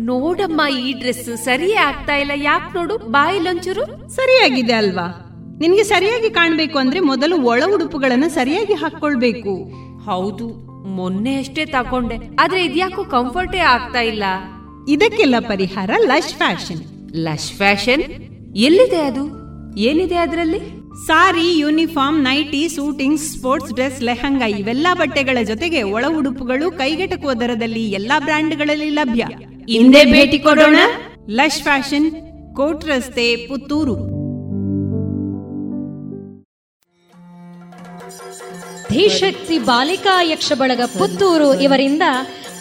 ನೋಡಮ್ಮ ಈ ಡ್ರೆಸ್ ಸರಿಯೇ ಆಗ್ತಾ ಇಲ್ಲ. ಯಾಕೆ ನೋಡು ಬಾಯಿಲೊಂಚೂರು ಸರಿಯಾಗಿದೆ ಅಲ್ವಾ? ನಿನ್ಗೆ ಸರಿಯಾಗಿ ಕಾಣ್ಬೇಕು ಅಂದ್ರೆ ಮೊದಲು ಒಳ ಉಡುಪುಗಳನ್ನ ಸರಿಯಾಗಿ ಹಾಕೊಳ್ಬೇಕು ಹೌದು ಮೊನ್ನೆ ಅಷ್ಟೇ ತಕೊಂಡೆ ಆದ್ರೆ ಇದ್ಯಾಕೋ ಕಂಫರ್ಟೇ ಆಗ್ತಾ ಇಲ್ಲ. ಇದಕ್ಕೆಲ್ಲ ಪರಿಹಾರ ಲಶ್ ಫ್ಯಾಷನ್. Lush fashion? ಎಲ್ಲಿದೆ ಅದು? ಏನಿದೆ ಅದರಲ್ಲಿ? Sari uniform nightie suiting sports dress lehenga ಇವೆಲ್ಲಾ ಬಟ್ಟೆಗಳ ಜೊತೆಗೆ ಒಳ ಉಡುಪುಗಳು ಕೈಗೆಟಕುವ ದರದಲ್ಲಿ ಎಲ್ಲಾ ಬ್ರ್ಯಾಂಡ್ಗಳಲ್ಲಿ ಲಭ್ಯ. ಹಿಂದೆ ಭೇಟಿ ಕೊಡೋಣ. ಲಶ್ ಫ್ಯಾಷನ್ ಕೋಟ್ ರಸ್ತೆ ಪುತ್ತೂರು. ಧೀಶಕ್ತಿ ಬಾಲಿಕಾ ಯಕ್ಷ ಬಳಗ ಪುತ್ತೂರು ಇವರಿಂದ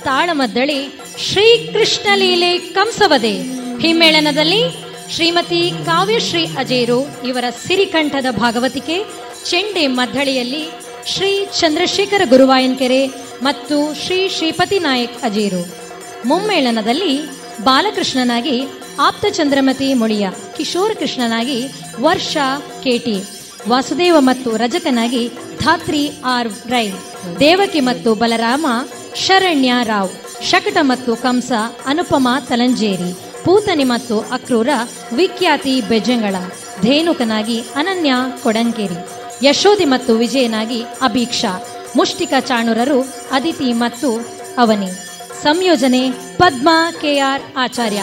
ತಾಳಮದ್ದಳೆ ಶ್ರೀಕೃಷ್ಣ ಲೀಲೆ ಕಂಸವದೆ. ಹಿಮ್ಮೇಳನದಲ್ಲಿ ಶ್ರೀಮತಿ ಕಾವ್ಯಶ್ರೀ ಅಜೇರು ಇವರ ಸಿರಿಕಂಠದ ಭಾಗವತಿಕೆ ಚೆಂಡೆ ಮದ್ದಳಿಯಲ್ಲಿ ಶ್ರೀ ಚಂದ್ರಶೇಖರ ಗುರುವಾಯನ್ಕೆರೆ ಮತ್ತು ಶ್ರೀ ಶ್ರೀಪತಿ ನಾಯಕ್ ಅಜೇರು. ಮುಮ್ಮೇಳನದಲ್ಲಿ ಬಾಲಕೃಷ್ಣನಾಗಿ ಆಪ್ತ ಚಂದ್ರಮತಿ ಮುಳಿಯ ಕಿಶೋರ ಕೃಷ್ಣನಾಗಿ ವರ್ಷ ಕೆಟಿ, ವಾಸುದೇವ ಮತ್ತು ರಜಕನಾಗಿ ಧಾತ್ರಿ ಆರ್ ರೈ, ದೇವಕಿ ಮತ್ತು ಬಲರಾಮ, ಶರಣ್ಯ ರಾವ್, ಶಕಟ ಮತ್ತು ಕಂಸ, ಅನುಪಮ ತಲಂಜೇರಿ, ಪೂತನಿ ಮತ್ತು ಅಕ್ರೂರ, ವಿಖ್ಯಾತಿ ಬೆಜ್ಜಂಗಳ ಧೇನುಕನಾಗಿ ಅನನ್ಯ ಕೊಡಂಕೇರಿ ಯಶೋಧಿ ಮತ್ತು ವಿಜಯನಾಗಿ ಅಭೀಕ್ಷಾ, ಮುಷ್ಟಿಕ ಚಾಣುರರು ಅದಿತಿ ಮತ್ತು ಅವನಿ. ಸಂಯೋಜನೆ ಪದ್ಮಾ ಕೆಆರ್ ಆಚಾರ್ಯ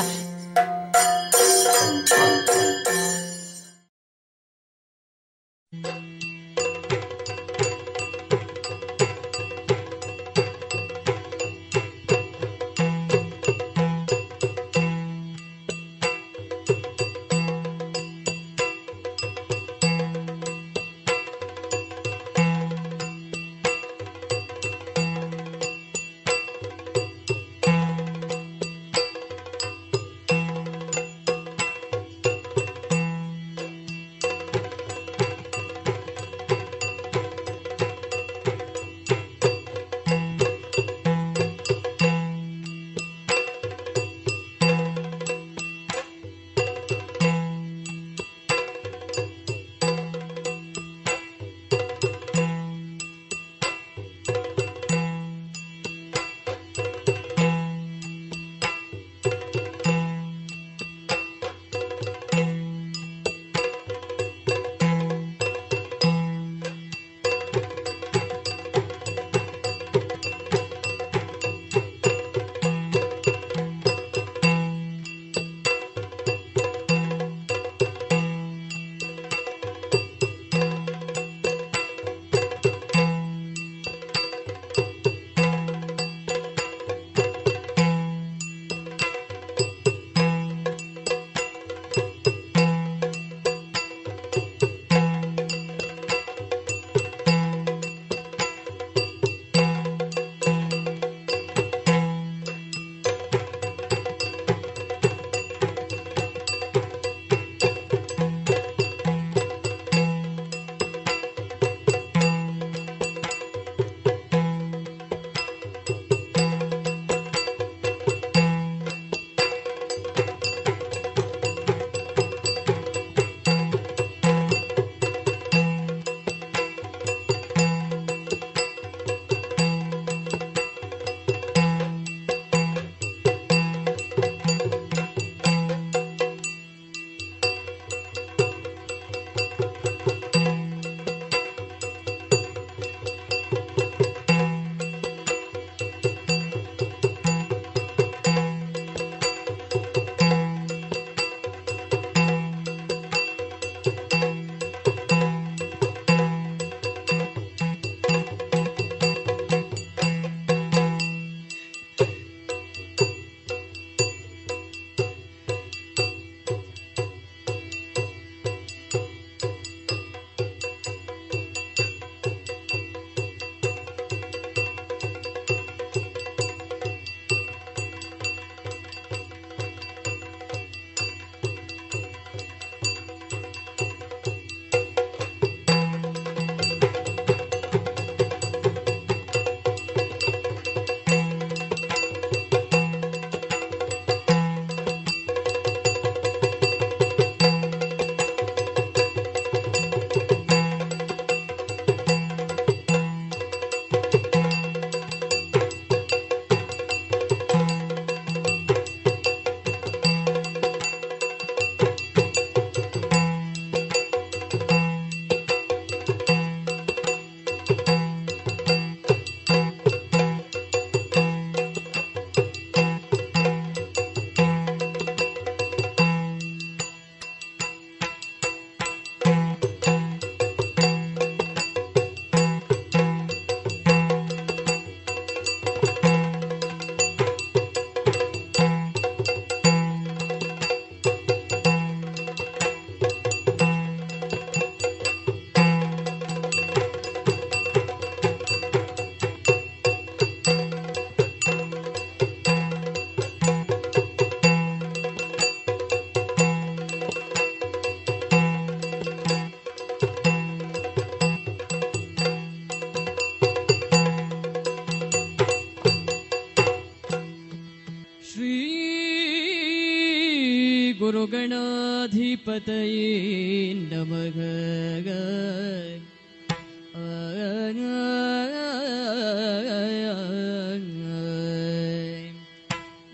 पतये नमः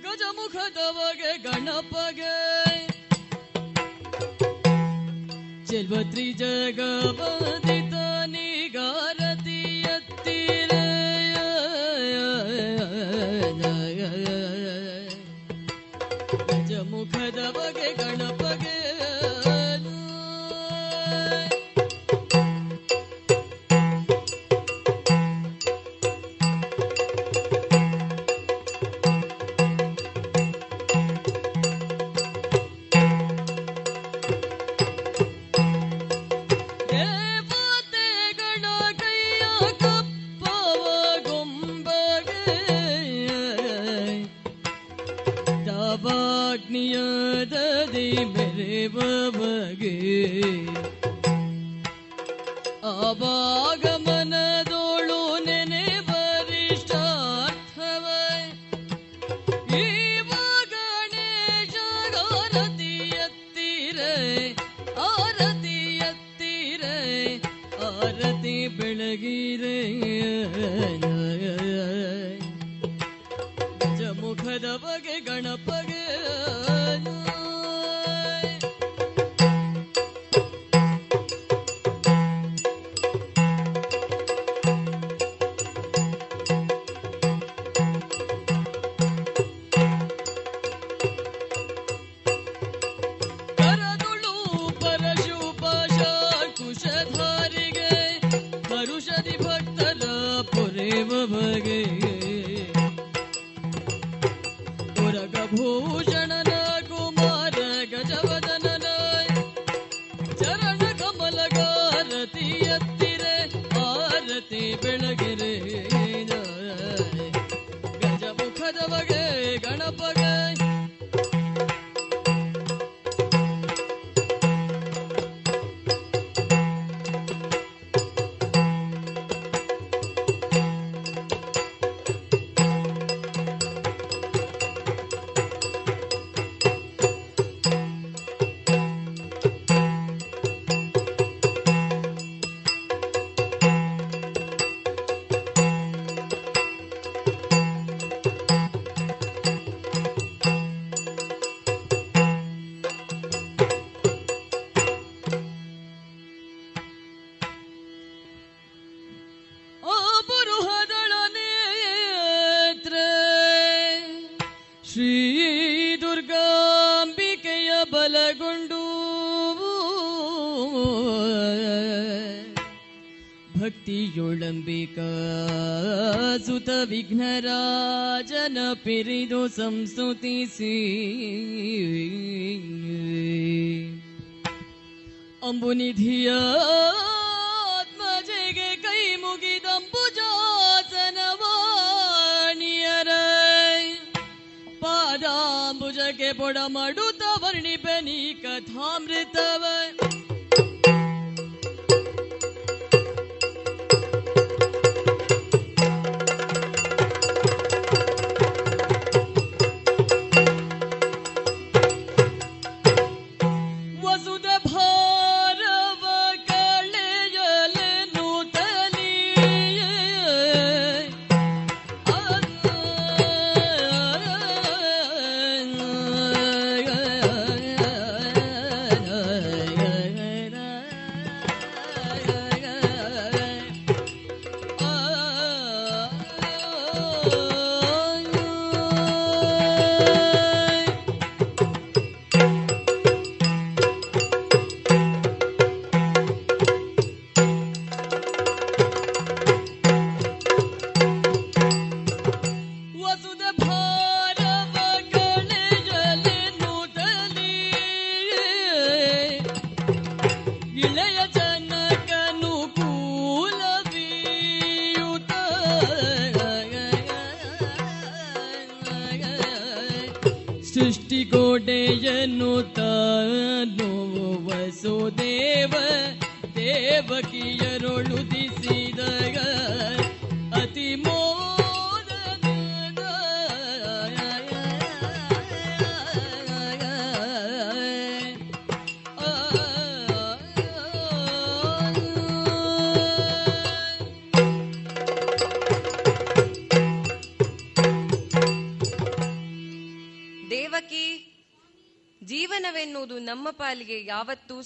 गजमुख तवगे गणपगे चेल्वत्रि जगवति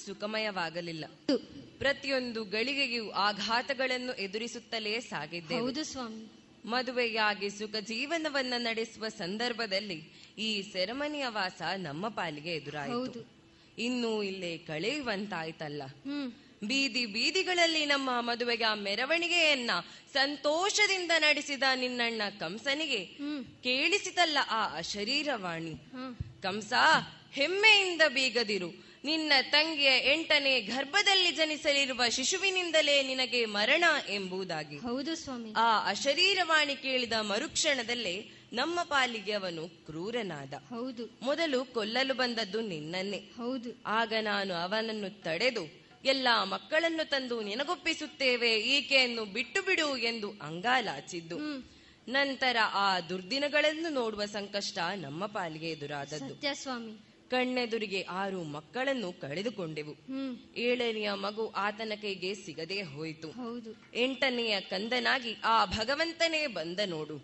ಸುಖಮಯವಾಗಲಿಲ್ಲ. ಪ್ರತಿಯೊಂದು ಗಳಿಗೆಯೂ ಆಘಾತಗಳನ್ನು ಎದುರಿಸುತ್ತಲೇ ಸಾಗಿದ್ದೆ ಹೌದು ಸ್ವಾಮಿ. ಮದುವೆಯಾಗಿ ಸುಖ ಜೀವನವನ್ನ ನಡೆಸುವ ಸಂದರ್ಭದಲ್ಲಿ ಈ ಸೆರೆಮನಿಯ ವಾಸ ನಮ್ಮ ಪಾಲಿಗೆ ಎದುರಾಯಿತು. ಇನ್ನು ಇಲ್ಲೇ ಕಳೆಯುವಂತಾಯ್ತಲ್ಲ. ಬೀದಿ ಬೀದಿಗಳಲ್ಲಿ ನಮ್ಮ ಮದುವೆಯ ಮೆರವಣಿಗೆಯನ್ನ ಸಂತೋಷದಿಂದ ನಡೆಸಿದ ನಿನ್ನಣ್ಣ ಕಂಸನಿಗೆ ಕೇಳಿಸಿತಲ್ಲ ಆ ಅಶರೀರವಾಣಿ. ಕಂಸ ಹೆಮ್ಮೆಯಿಂದ ಬೀಗದಿರು. ನಿನ್ನ ತಂಗಿಯ ಎಂಟನೇ ಗರ್ಭದಲ್ಲಿ ಜನಿಸಲಿರುವ ಶಿಶುವಿನಿಂದಲೇ ನಿನಗೆ ಮರಣ ಎಂಬುದಾಗಿ. ಹೌದು ಸ್ವಾಮಿ. ಆ ಅಶರೀರವಾಣಿ ಕೇಳಿದ ಮರುಕ್ಷಣದಲ್ಲೇ ನಮ್ಮ ಪಾಲಿಗೆ ಅವನು ಕ್ರೂರನಾದ. ಹೌದು. ಮೊದಲು ಕೊಲ್ಲಲು ಬಂದದ್ದು ನಿನ್ನನ್ನೇ. ಹೌದು. ಆಗ ನಾನು ಅವನನ್ನು ತಡೆದು ಎಲ್ಲಾ ಮಕ್ಕಳನ್ನು ತಂದು ನಿನಗೊಪ್ಪಿಸುತ್ತೇವೆ ಈಕೆಯನ್ನು ಬಿಟ್ಟು ಬಿಡು ಎಂದು ಅಂಗಾಲಾಚಿದ್ದು. ನಂತರ ಆ ದುರ್ದಿನಗಳನ್ನು ನೋಡುವ ಸಂಕಷ್ಟ ನಮ್ಮ ಪಾಲಿಗೆ ಎದುರಾದದ್ದು. ಸ್ವಾಮಿ. ಕಣ್ಣೆದುರಿಗೆ ಆರು ಮಕ್ಕಳನ್ನು ಕಳೆದುಕೊಂಡೆವು. ಏಳನೆಯ ಮಗು ಆತನ ಕೈಗೆ ಸಿಗದೆ ಹೋಯಿತು. ಎಂಟನೆಯ ಕಂದನಾಗಿ ಆ ಭಗವಂತನೇ ಬಂದ ನೋಡು.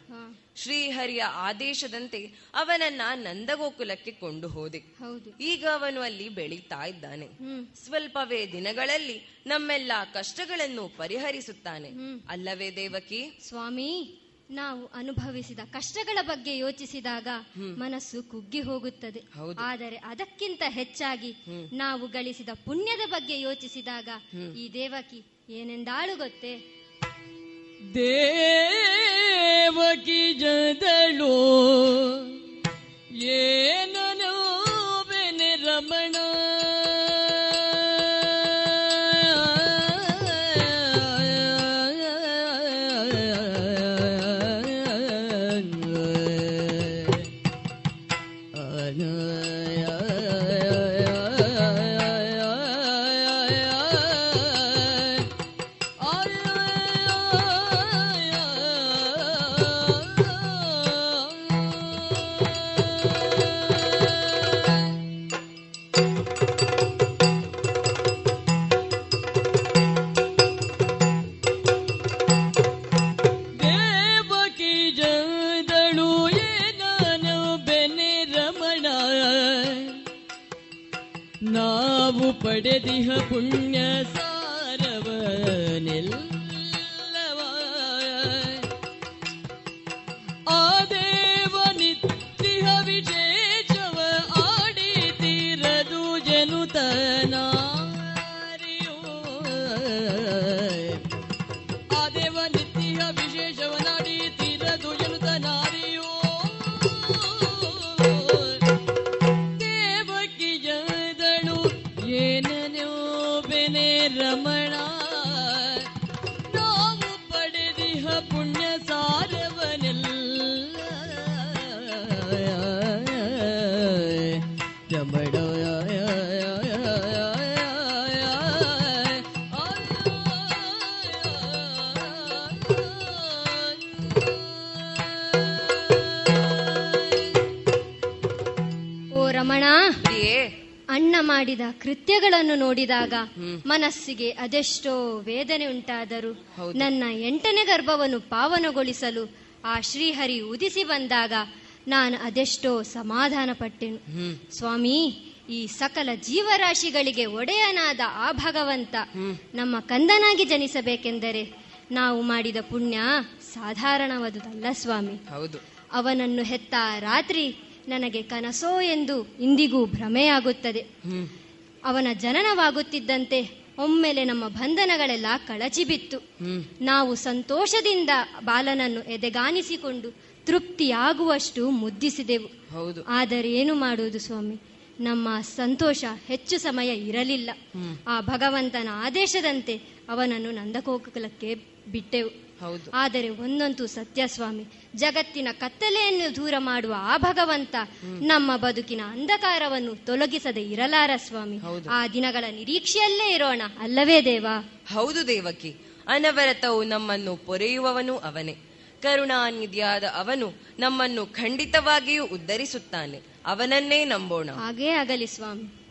ಶ್ರೀಹರಿಯ ಆದೇಶದಂತೆ ಅವನನ್ನ ನಂದಗೋಕುಲಕ್ಕೆ ಕೊಂಡು ಹೋದೆ. ಈಗ ಅವನು ಅಲ್ಲಿ ಬೆಳೀತಾ ಇದ್ದಾನೆ. ಸ್ವಲ್ಪವೇ ದಿನಗಳಲ್ಲಿ ನಮ್ಮೆಲ್ಲಾ ಕಷ್ಟಗಳನ್ನು ಪರಿಹರಿಸುತ್ತಾನೆ. ಅಲ್ಲವೇ ದೇವಕಿ? ಸ್ವಾಮಿ ನಾವು ಅನುಭವಿಸಿದ ಕಷ್ಟಗಳ ಬಗ್ಗೆ ಯೋಚಿಸಿದಾಗ ಮನಸ್ಸು ಕುಗ್ಗಿ ಹೋಗುತ್ತದೆ. ಆದರೆ ಅದಕ್ಕಿಂತ ಹೆಚ್ಚಾಗಿ ನಾವು ಗಳಿಸಿದ ಪುಣ್ಯದ ಬಗ್ಗೆ ಯೋಚಿಸಿದಾಗ ಈ ದೇವಕಿ ಏನೆಂದಾಳು ಗೊತ್ತೇ? ದೇವಕಿ ಜದಳು ಏನನೋ ರಮಣ. ನೋಡಿದಾಗ ಮನಸ್ಸಿಗೆ ಅದೆಷ್ಟೋ ವೇದನೆ ಉಂಟಾದರೂ ನನ್ನ ಎಂಟನೇ ಗರ್ಭವನ್ನು ಪಾವನಗೊಳಿಸಲು ಆ ಶ್ರೀಹರಿ ಉದಿಸಿ ಬಂದಾಗ ನಾನು ಅದೆಷ್ಟೋ ಸಮಾಧಾನ ಪಟ್ಟೆನು. ಸ್ವಾಮಿ ಈ ಸಕಲ ಜೀವರಾಶಿಗಳಿಗೆ ಒಡೆಯನಾದ ಆ ಭಗವಂತ ನಮ್ಮ ಕಂದನಾಗಿ ಜನಿಸಬೇಕೆಂದರೆ ನಾವು ಮಾಡಿದ ಪುಣ್ಯ ಸಾಧಾರಣವಾದುದಲ್ಲ ಸ್ವಾಮಿ. ಹೌದು. ಅವನನ್ನು ಹೆತ್ತ ರಾತ್ರಿ ನನಗೆ ಕನಸೋ ಎಂದು ಇಂದಿಗೂ ಭ್ರಮೆಯಾಗುತ್ತದೆ. ಅವನ ಜನನವಾಗುತ್ತಿದ್ದಂತೆ ಒಮ್ಮೆಲೆ ನಮ್ಮ ಬಂಧನಗಳೆಲ್ಲ ಕಳಚಿ ಬಿತ್ತು ನಾವು ಸಂತೋಷದಿಂದ ಬಾಲನನ್ನು ಎದೆಗಾನಿಸಿಕೊಂಡು ತೃಪ್ತಿಯಾಗುವಷ್ಟು ಮುದ್ದಿಸಿದೆವು. ಹೌದು. ಆದರೆ ಏನು ಮಾಡುವುದು ಸ್ವಾಮಿ? ನಮ್ಮ ಸಂತೋಷ ಹೆಚ್ಚು ಸಮಯ ಇರಲಿಲ್ಲ. ಆ ಭಗವಂತನ ಆದೇಶದಂತೆ ಅವನನ್ನು ನಂದಕೋಕುಲಕ್ಕೆ ಬಿಟ್ಟೆವು. ಆದರೆ ಒಂದಂತೂ ಸತ್ಯ ಸ್ವಾಮಿ ಜಗತ್ತಿನ ಕತ್ತಲೆಯನ್ನು ದೂರ ಮಾಡುವ ಆ ಭಗವಂತ ನಮ್ಮ ಬದುಕಿನ ಅಂಧಕಾರವನ್ನು ತೊಲಗಿಸದೆ ಇರಲಾರ ಸ್ವಾಮಿ. ಆ ದಿನಗಳ ನಿರೀಕ್ಷೆಯಲ್ಲೇ ಇರೋಣ ಅಲ್ಲವೇ ದೇವ? ಹೌದು ದೇವಕಿ. ಅನವರತವು ನಮ್ಮನ್ನು ಪೊರೆಯುವವನು ಅವನೇ. ಕರುಣಾನಿಧಿಯಾದ ಅವನು ನಮ್ಮನ್ನು ಖಂಡಿತವಾಗಿಯೂ ಉದ್ಧರಿಸುತ್ತಾನೆ. ಅವನನ್ನೇ ನಂಬೋಣ. ಹಾಗೇ ಆಗಲಿ ಸ್ವಾಮಿ.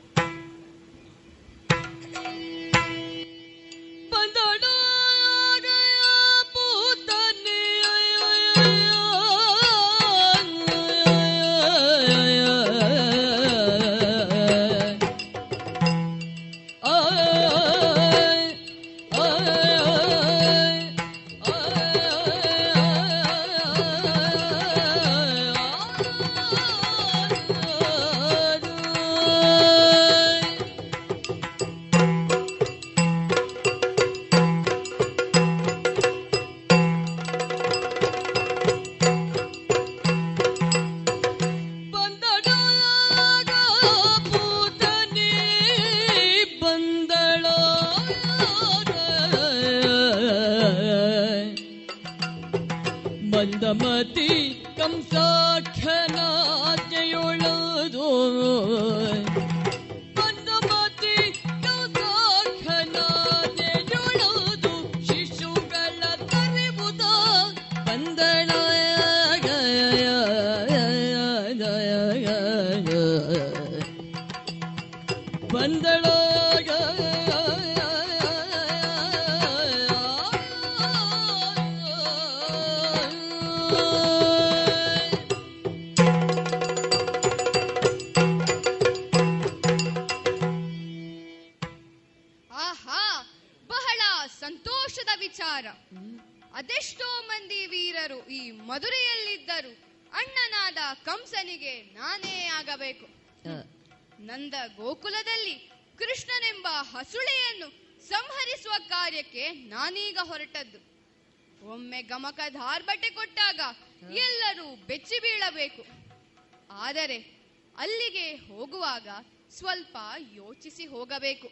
ಹೋಗಬೇಕು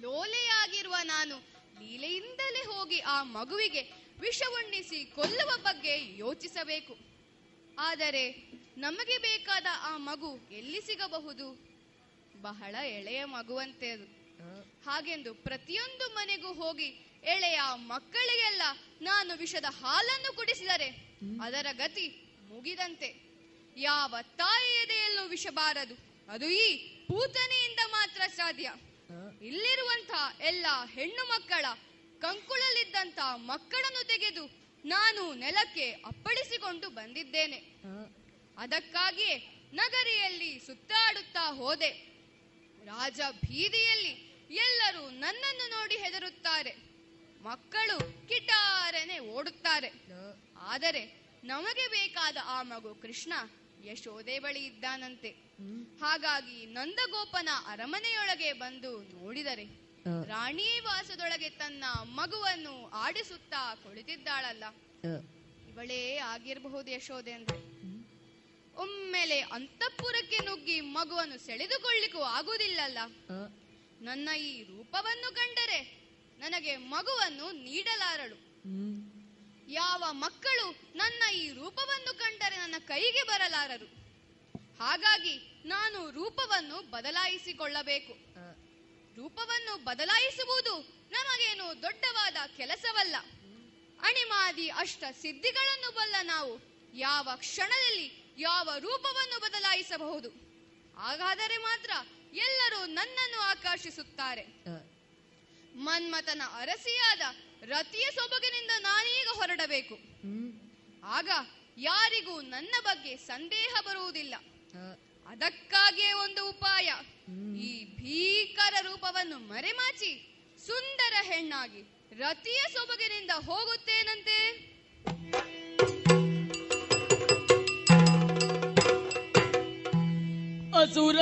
ಲೋಲೆಯಾಗಿರುವ ನಾನು ಲೀಲೆಯಿಂದಲೇ ಹೋಗಿ ಆ ಮಗುವಿಗೆ ವಿಷ ಉಣ್ಣಿಸಿ ಕೊಲ್ಲುವ ಬಗ್ಗೆ ಯೋಚಿಸಬೇಕು. ಆದರೆ ನಮಗೆ ಬೇಕಾದ ಆ ಮಗು ಎಲ್ಲಿ ಸಿಗಬಹುದು? ಬಹಳ ಎಳೆಯ ಮಗುವಂತೆ ಅದು. ಹಾಗೆಂದು ಪ್ರತಿಯೊಂದು ಮನೆಗೂ ಹೋಗಿ ಎಳೆಯ ಮಕ್ಕಳಿಗೆಲ್ಲ ನಾನು ವಿಷದ ಹಾಲನ್ನು ಕುಡಿಸಿದರೆ ಅದರ ಗತಿ ಮುಗಿದಂತೆ. ಯಾವ ತಾಯಿ ಎದೆಯಲ್ಲೂ ವಿಷಬಾರದು. ಅದು ಈ ಪೂತನೆಯಿಂದ ಮಾತ್ರ ಸಾಧ್ಯ. ಇಲ್ಲಿರುವಂತಹ ಎಲ್ಲ ಹೆಣ್ಣು ಮಕ್ಕಳ ಕಂಕುಳಲ್ಲಿದ್ದಂತ ಮಕ್ಕಳನ್ನು ತೆಗೆದು ನಾನು ನೆಲಕ್ಕೆ ಅಪ್ಪಳಿಸಿಕೊಂಡು ಬಂದಿದ್ದೇನೆ. ಅದಕ್ಕಾಗಿಯೇ ನಗರಿಯಲ್ಲಿ ಸುತ್ತಾಡುತ್ತಾ ಹೋದೆ. ರಾಜ ಬೀದಿಯಲ್ಲಿ ಎಲ್ಲರೂ ನನ್ನನ್ನು ನೋಡಿ ಹೆದರುತ್ತಾರೆ. ಮಕ್ಕಳು ಕಿಟಾರನೆ ಓಡುತ್ತಾರೆ. ಆದರೆ ನಮಗೆ ಬೇಕಾದ ಆ ಮಗು ಕೃಷ್ಣ. ಯಶೋದೆ ಬಳಿ ಇದ್ದಾನಂತೆ. ಹಾಗಾಗಿ ನಂದಗೋಪನ ಅರಮನೆಯೊಳಗೆ ಬಂದು ನೋಡಿದರೆ ರಾಣಿ ವಾಸದೊಳಗೆ ತನ್ನ ಮಗುವನ್ನು ಆಡಿಸುತ್ತಾ ಕುಳಿತಿದ್ದಾಳಲ್ಲ. ಇವಳೇ ಆಗಿರಬಹುದು ಯಶೋದೆ ಅಂದ್ರೆ. ಒಮ್ಮೆಲೆ ಅಂತಃಪುರಕ್ಕೆ ನುಗ್ಗಿ ಮಗುವನ್ನು ಸೆಳೆದುಕೊಳ್ಳಿಕ್ಕೂ ಆಗುವುದಿಲ್ಲಲ್ಲ. ನನ್ನ ಈ ರೂಪವನ್ನು ಕಂಡರೆ ನನಗೆ ಮಗುವನ್ನು ನೀಡಲಾರಳು. ಯಾವ ಮಕ್ಕಳು ನನ್ನ ಈ ರೂಪವನ್ನು ಕಂಡರೆ ನನ್ನ ಕೈಗೆ ಬರಲಾರರು. ಹಾಗಾಗಿ ನಾನು ರೂಪವನ್ನು ಬದಲಾಯಿಸಿಕೊಳ್ಳಬೇಕು. ರೂಪವನ್ನು ಬದಲಾಯಿಸುವುದು ನಮಗೇನು ದೊಡ್ಡವಾದ ಕೆಲಸವಲ್ಲ. ಅಣಿಮಾದಿ ಅಷ್ಟ ಸಿದ್ಧಿಗಳನ್ನು ಬಲ್ಲ ನಾವು ಯಾವ ಕ್ಷಣದಲ್ಲಿ ಯಾವ ರೂಪವನ್ನು ಬದಲಾಯಿಸಬಹುದು. ಹಾಗಾದರೆ ಮಾತ್ರ ಎಲ್ಲರೂ ನನ್ನನ್ನು ಆಕರ್ಷಿಸುತ್ತಾರೆ. ಮನ್ಮಥನ ಅರಸಿಯಾದ ರತಿಯ ಸೊಬಗಿನಿಂದ ನಾನೀಗ ಹೊರಡಬೇಕು. ಆಗ ಯಾರಿಗೂ ನನ್ನ ಬಗ್ಗೆ ಸಂದೇಹ ಬರುವುದಿಲ್ಲ. ಅದಕ್ಕಾಗಿಯೇ ಒಂದು ಉಪಾಯ. ಈ ಭೀಕರ ರೂಪವನ್ನು ಮರೆಮಾಚಿ ಸುಂದರ ಹೆಣ್ಣಾಗಿ ರತಿಯ ಸೊಬಗಿನಿಂದ ಹೋಗುತ್ತೇನಂತೆ? ಅಸುರ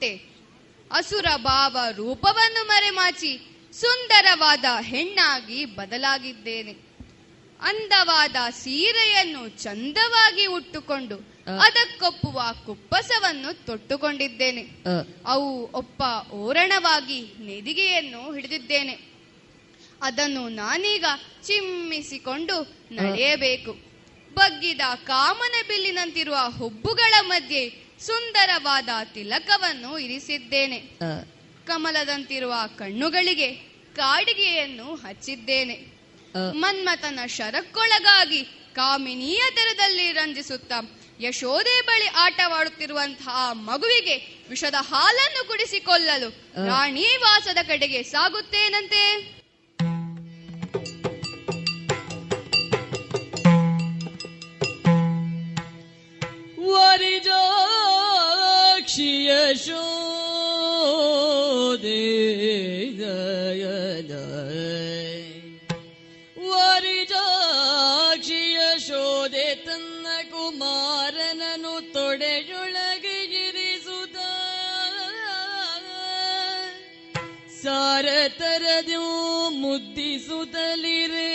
ರೂಪ ಅಸುರ ಭಾವ ರೂಪವನ್ನು ಮರೆಮಾಚಿ ಸುಂದರವಾದ ಹೆಣ್ಣಾಗಿ ಬದಲಾಗಿದ್ದೇನೆ. ಅಂದವಾದ ಸೀರೆಯನ್ನು ಚಂದವಾಗಿ ಉಟ್ಟುಕೊಂಡು ಅದಕ್ಕೊಪ್ಪುವ ಕುಪ್ಪಸವನ್ನು ತೊಟ್ಟುಕೊಂಡಿದ್ದೇನೆ. ಅವು ಒಪ್ಪ ಓರಣವಾಗಿ ನೆದಿಗೆಯನ್ನು ಹಿಡಿದಿದ್ದೇನೆ. ಅದನ್ನು ನಾನೀಗ ಚಿಮ್ಮಿಸಿಕೊಂಡು ನಡೆಯಬೇಕು. ಬಗ್ಗಿದ ಕಾಮನ ಬಿಲ್ಲಿನಂತಿರುವ ಹುಬ್ಬುಗಳ ಮಧ್ಯೆ ಸುಂದರವಾದ ತಿಲಕವನ್ನು ಇರಿಸಿದ್ದೇನೆ. ಕಮಲದಂತಿರುವ ಕಣ್ಣುಗಳಿಗೆ ಕಾಡಿಗೆಯನ್ನು ಹಚ್ಚಿದ್ದೇನೆ. ಮನ್ಮಥನ ಶರಕ್ಕೊಳಗಾಗಿ ಕಾಮಿನಿಯ ತೆರದಲ್ಲಿ ರಂಜಿಸುತ್ತ ಯಶೋದೆ ಬಳಿ ಆಟವಾಡುತ್ತಿರುವಂತಹ ಮಗುವಿಗೆ ವಿಷದ ಹಾಲನ್ನು ಕುಡಿಸಿಕೊಳ್ಳಲು ರಾಣಿ ವಾಸದ ಕಡೆಗೆ ಸಾಗುತ್ತೇನಂತೆ? ವರಿಜಾಕ್ಷಿಯ ಶೋದೆ ವರಿಜಾಕ್ಷಿಯ ಶೋಧೆ ತನ್ನ ಕುಮಾರನನು ತೊಡೆಯೊಳಗೆ ಇರಿಸುತ್ತ ಸಾರತರದ್ಯೂ ಮುದ್ದಿಸುತ್ತಲಿರೇ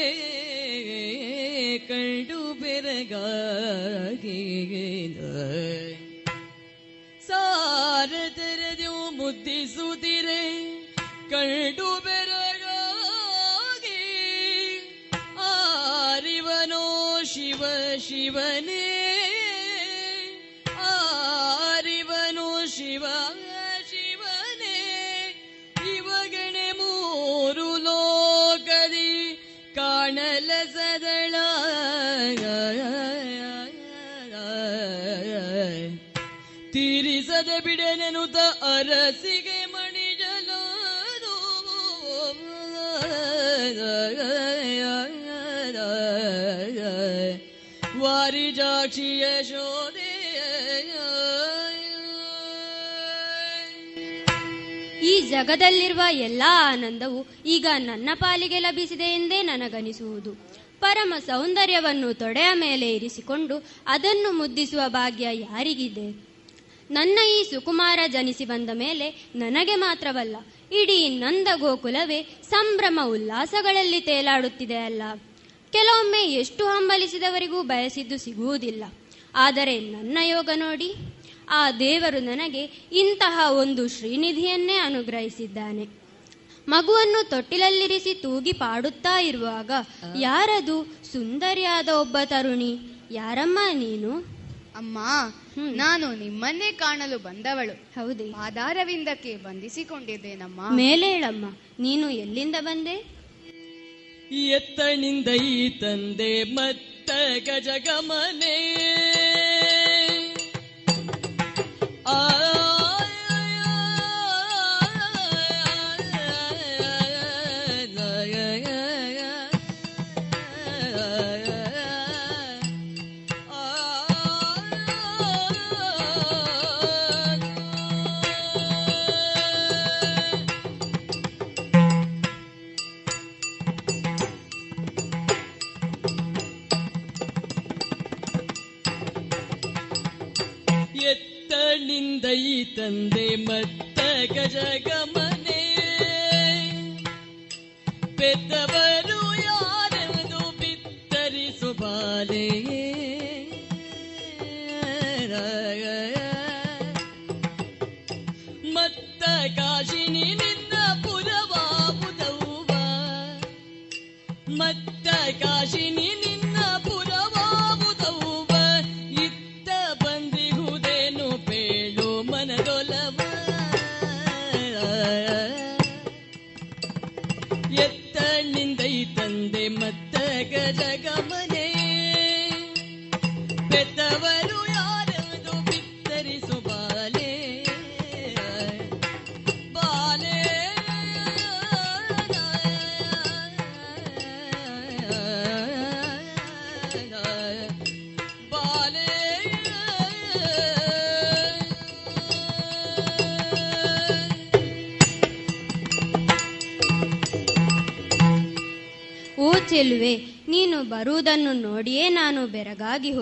ಕಂಡು ಬೆರಗಾಗಿ ಸಾರತರದ್ಯೂ ಮುದ್ದಿಸುತ್ತಿರೆ ಕಂಡು ಬೆರಗಾಗಿ ಆರಿವನೋ ಶಿವ ಶಿವನೇ? ತೀರಿಸದೆ ತ ಅರಸಿಗೆ ಮಣಿಜಲದು ವಾರಿಜಾಕ್ಷಿಯ ಶೋಧೆ ಈ ಜಗದಲ್ಲಿರುವ ಎಲ್ಲಾ ಆನಂದವು ಈಗ ನನ್ನ ಪಾಲಿಗೆ ಲಭಿಸಿದೆ ಎಂದೇ ನನಗನಿಸುವುದು. ಪರಮ ಸೌಂದರ್ಯವನ್ನು ತೊಡೆಯ ಮೇಲೆ ಇರಿಸಿಕೊಂಡು ಅದನ್ನು ಮುದ್ದಿಸುವ ಭಾಗ್ಯ ಯಾರಿಗಿದೆ? ನನ್ನ ಈ ಸುಕುಮಾರ ಜನಿಸಿ ಬಂದ ಮೇಲೆ ನನಗೆ ಮಾತ್ರವಲ್ಲ, ಇಡೀ ನಂದ ಗೋಕುಲವೇ ಸಂಭ್ರಮ ಉಲ್ಲಾಸಗಳಲ್ಲಿ ತೇಲಾಡುತ್ತಿದೆ ಅಲ್ಲ. ಕೆಲವೊಮ್ಮೆ ಎಷ್ಟು ಹಂಬಲಿಸಿದವರಿಗೂ ಬಯಸಿದ್ದು ಸಿಗುವುದಿಲ್ಲ. ಆದರೆ ನನ್ನ ಯೋಗ ನೋಡಿ, ಆ ದೇವರು ನನಗೆ ಇಂತಹ ಒಂದು ಶ್ರೀನಿಧಿಯನ್ನೇ ಅನುಗ್ರಹಿಸಿದ್ದಾನೆ. ಮಗುವನ್ನು ತೊಟ್ಟಿಲಲ್ಲಿರಿಸಿ ತೂಗಿ ಪಾಡುತ್ತಾ ಇರುವಾಗ, ಯಾರದು ಸುಂದರಿಯಾದ ಒಬ್ಬ ತರುಣಿ? ಯಾರಮ್ಮ ನೀನು? ಅಮ್ಮ ನಾನು ನಿಮ್ಮನ್ನೇ ಕಾಣಲು ಬಂದವಳು. ಹೌದೇ. ಆಧಾರವಿಂದಕ್ಕೆ ಬಂಧಿಸಿಕೊಂಡಿದ್ದೇನಮ್ಮ ಮೇಲೆ ಹೇಳಮ್ಮ ನೀನು ಎಲ್ಲಿಂದ ಬಂದೆ? ಎತ್ತಣಿಂದ ಈ ತಂದೆ ಮತ್ತ ಗಜಗಮನೆ. ಆ मध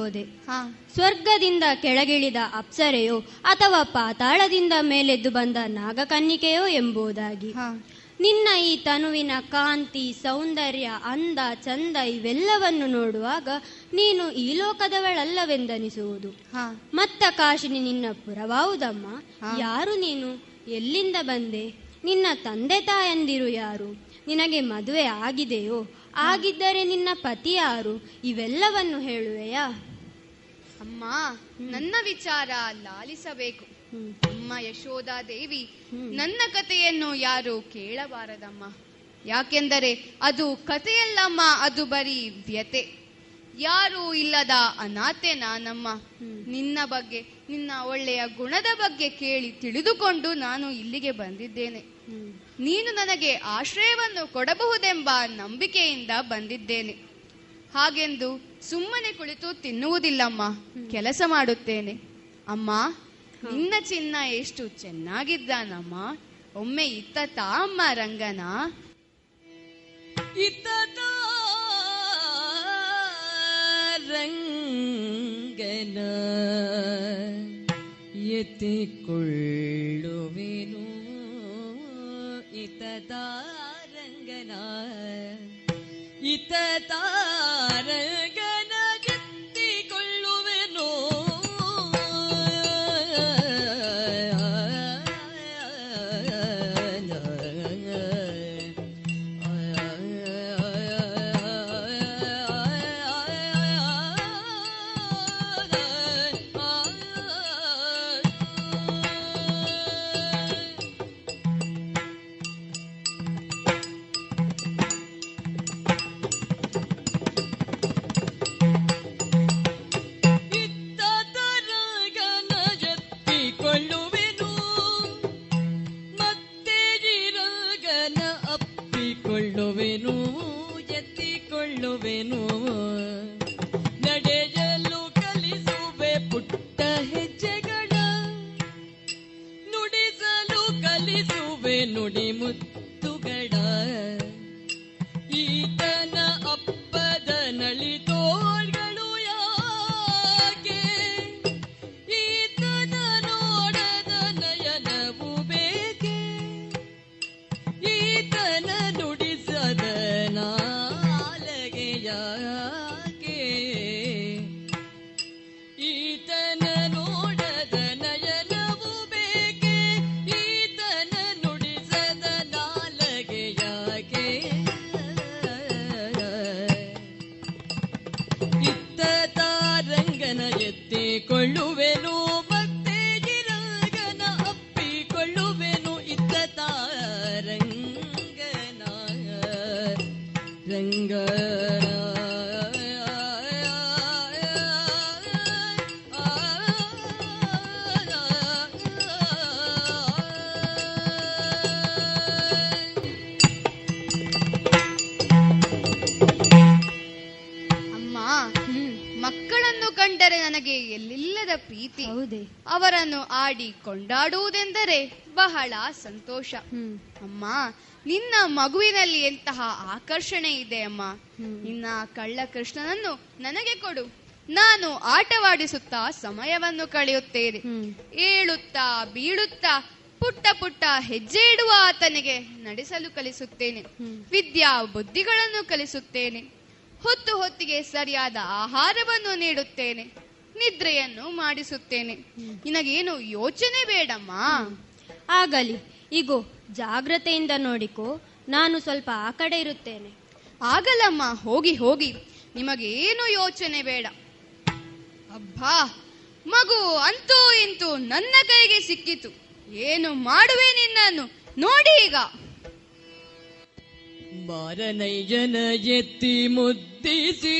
ಹೋದೆ. ಸ್ವರ್ಗದಿಂದ ಕೆಳಗಿಳಿದ ಅಪ್ಸರೆಯೋ ಅಥವಾ ಪಾತಾಳದಿಂದ ಮೇಲೆದ್ದು ಬಂದ ನಾಗಕನ್ನಿಕೆಯೋ ಎಂಬುದಾಗಿ. ನಿನ್ನ ಈ ತನುವಿನ ಕಾಂತಿ ಸೌಂದರ್ಯ ಅಂದ ಚಂದ ಇವೆಲ್ಲವನ್ನು ನೋಡುವಾಗ ನೀನು ಈ ಲೋಕದವಳಲ್ಲವೆಂದನಿಸುವುದು. ಮತ್ತ ಕಾಶಿನಿ ನಿನ್ನ ಪುರವಾವುದಮ್ಮ? ಯಾರು ನೀನು? ಎಲ್ಲಿಂದ ಬಂದೆ? ನಿನ್ನ ತಂದೆ ತಾಯಂದಿರು ಯಾರು? ನಿನಗೆ ಮದುವೆ ಆಗಿದೆಯೋ? ಆಗಿದ್ದರೆ ನಿನ್ನ ಪತಿ ಯಾರು? ಇವೆಲ್ಲವನ್ನು ಹೇಳುವೆಯಾ? ಅಮ್ಮ ನನ್ನ ವಿಚಾರ ಲಾಲಿಸಬೇಕು. ಅಮ್ಮ ಯಶೋಧಾ ದೇವಿ ನನ್ನ ಕಥೆಯನ್ನು ಯಾರು ಕೇಳಬಾರದಮ್ಮ. ಯಾಕೆಂದರೆ ಅದು ಕಥೆಯಲ್ಲಮ್ಮ ಅದು ಬರೀ ವ್ಯತೆ ಯಾರು ಇಲ್ಲದ ಅನಾಥೆ ನಾನಮ್ಮ. ನಿನ್ನ ಬಗ್ಗೆ ನಿನ್ನ ಒಳ್ಳೆಯ ಗುಣದ ಬಗ್ಗೆ ಕೇಳಿ ತಿಳಿದುಕೊಂಡು ನಾನು ಇಲ್ಲಿಗೆ ಬಂದಿದ್ದೇನೆ. ನೀನು ನನಗೆ ಆಶ್ರಯವನ್ನು ಕೊಡಬಹುದೆಂಬ ನಂಬಿಕೆಯಿಂದ ಬಂದಿದ್ದೇನೆ. ಹಾಗೆಂದು ಸುಮ್ಮನೆ ಕುಳಿತು ತಿನ್ನುವುದಿಲ್ಲಮ್ಮ. ಕೆಲಸ ಮಾಡುತ್ತೇನೆ. ಅಮ್ಮ ನಿನ್ನ ಚಿನ್ನ ಎಷ್ಟು ಚೆನ್ನಾಗಿದ್ದಾನಮ್ಮ. ಒಮ್ಮೆ ಇತ್ತ ತಾಮ್ಮ ರಂಗನ. ಇತ್ತ ರಂಗನ ಎತ್ತಿಕೊಳ್ಳುವೆನು. ಇತ್ತ ರಂಗನ. ඉතතාරගෙන ಆಡಿ ಕೊಂಡಾಡುವುದೆಂದರೆ ಬಹಳ ಸಂತೋಷ. ಅಮ್ಮ ನಿನ್ನ ಮಗುವಿನಲ್ಲಿ ಎಂತಹ ಆಕರ್ಷಣೆ ಇದೆ ಅಮ್ಮ. ನಿನ್ನ ಕಳ್ಳ ಕೃಷ್ಣನನ್ನು ನನಗೆ ಕೊಡು. ನಾನು ಆಟವಾಡಿಸುತ್ತಾ ಸಮಯವನ್ನು ಕಳೆಯುತ್ತೇನೆ. ಏಳುತ್ತಾ ಬೀಳುತ್ತಾ ಪುಟ್ಟ ಪುಟ್ಟ ಹೆಜ್ಜೆ ಇಡುವ ಆತನಿಗೆ ನಡೆಸಲು ಕಲಿಸುತ್ತೇನೆ. ವಿದ್ಯಾ ಬುದ್ಧಿಗಳನ್ನು ಕಲಿಸುತ್ತೇನೆ. ಹೊತ್ತು ಹೊತ್ತಿಗೆ ಸರಿಯಾದ ಆಹಾರವನ್ನು ನೀಡುತ್ತೇನೆ. ನಿದ್ರೆಯನ್ನು ಮಾಡಿಸುತ್ತೇನೆ. ನಿನಗೇನು ಯೋಚನೆ ಬೇಡಮ್ಮ? ಆಗಲಿ. ಇಗೋ ಜಾಗ್ರತೆಯಿಂದ ನೋಡಿಕೋ ನಾನು ಸ್ವಲ್ಪ ಆ ಕಡೆ ಇರುತ್ತೇನೆ. ಆಗಲಮ್ಮ ಹೋಗಿ ಹೋಗಿ. ನಿಮಗೇನು ಯೋಚನೆ ಬೇಡ. ಅಬ್ಬಾ ಮಗು ಅಂತೂ ಇಂತೂ ನನ್ನ ಕೈಗೆ ಸಿಕ್ಕಿತು. ಏನು ಮಾಡುವೆ ನಿನ್ನನ್ನು? ನೋಡಿ ಈಗ. ಬಾರನೈಜನ ಎತ್ತಿ ಮುದ್ದಿಸಿ.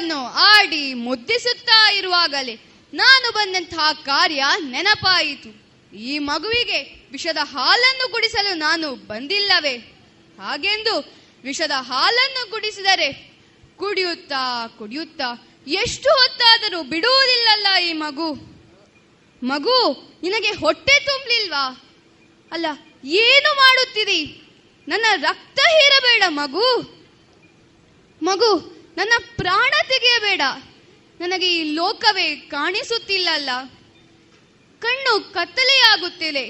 ಮಗುವನ್ನು ಆಡಿ ಮುದ್ದಿಸುತ್ತಾ ಇರುವಾಗಲೇ ನಾನು ಬಂದಂತಹ ಕಾರ್ಯ ನೆನಪಾಯಿತು. ಈ ಮಗುವಿಗೆ ವಿಷದ ಹಾಲನ್ನು ಕುಡಿಸಲು ನಾನು ಬಂದಿಲ್ಲವೇ? ಹಾಗೆಂದು ವಿಷದ ಹಾಲನ್ನು ಕುಡಿಸಿದರೆ ಕುಡಿಯುತ್ತಾ ಕುಡಿಯುತ್ತಾ ಎಷ್ಟು ಹೊತ್ತಾದರೂ ಬಿಡುವುದಿಲ್ಲಲ್ಲ ಈ ಮಗು. ಮಗು, ನಿನಗೆ ಹೊಟ್ಟೆ ತುಂಬಲಿಲ್ವಾ ಅಲ್ಲ, ಏನು ಮಾಡುತ್ತೀರಿ ನನ್ನ ರಕ್ತ ಹೀರಬೇಡ ಮಗು. ಮಗು ನನ್ನ ಪ್ರಾಣ ತೆಗೆಯಬೇಡ. ನನಗೆ ಈ ಲೋಕವೇ ಕಾಣಿಸುತ್ತಿಲ್ಲಲ್ಲ. ಕಣ್ಣು ಕತ್ತಲೆಯಾಗುತ್ತಿದೆ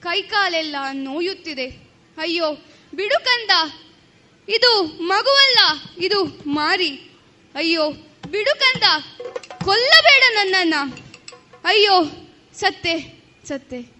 ಕೈಕಾಲೆಲ್ಲ ನೋಯುತ್ತಿದೆ. ಅಯ್ಯೋ, ಬಿಡು ಕಂದ. ಇದು ಮಗುವಲ್ಲ, ಇದು ಮಾರಿ. ಅಯ್ಯೋ, ಬಿಡು ಕಂದ. ಕೊಲ್ಲಬೇಡ ನನ್ನನ್ನ. ಅಯ್ಯೋ, ಸತ್ತೆ ಸತ್ತೆ.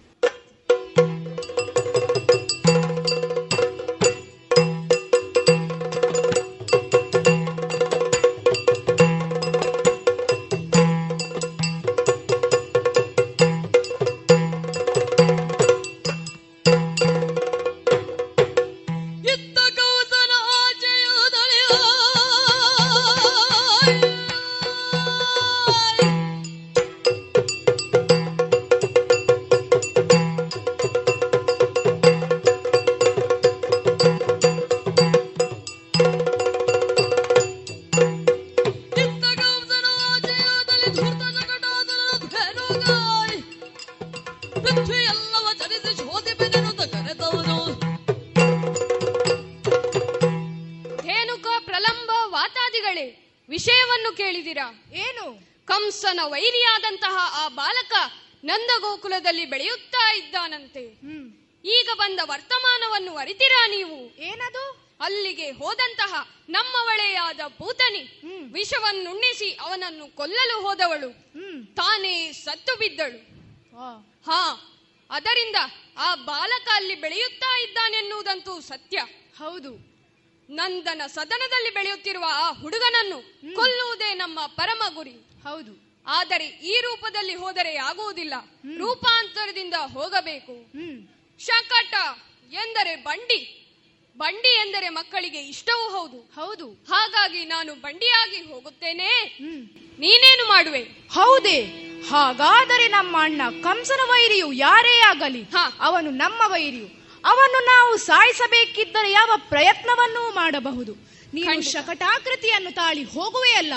ಮಾಡಬಹುದು. ನೀನು ಶಕಟಾಕೃತಿಯನ್ನು ತಾಳಿ ಹೋಗುವೆಯಲ್ಲ?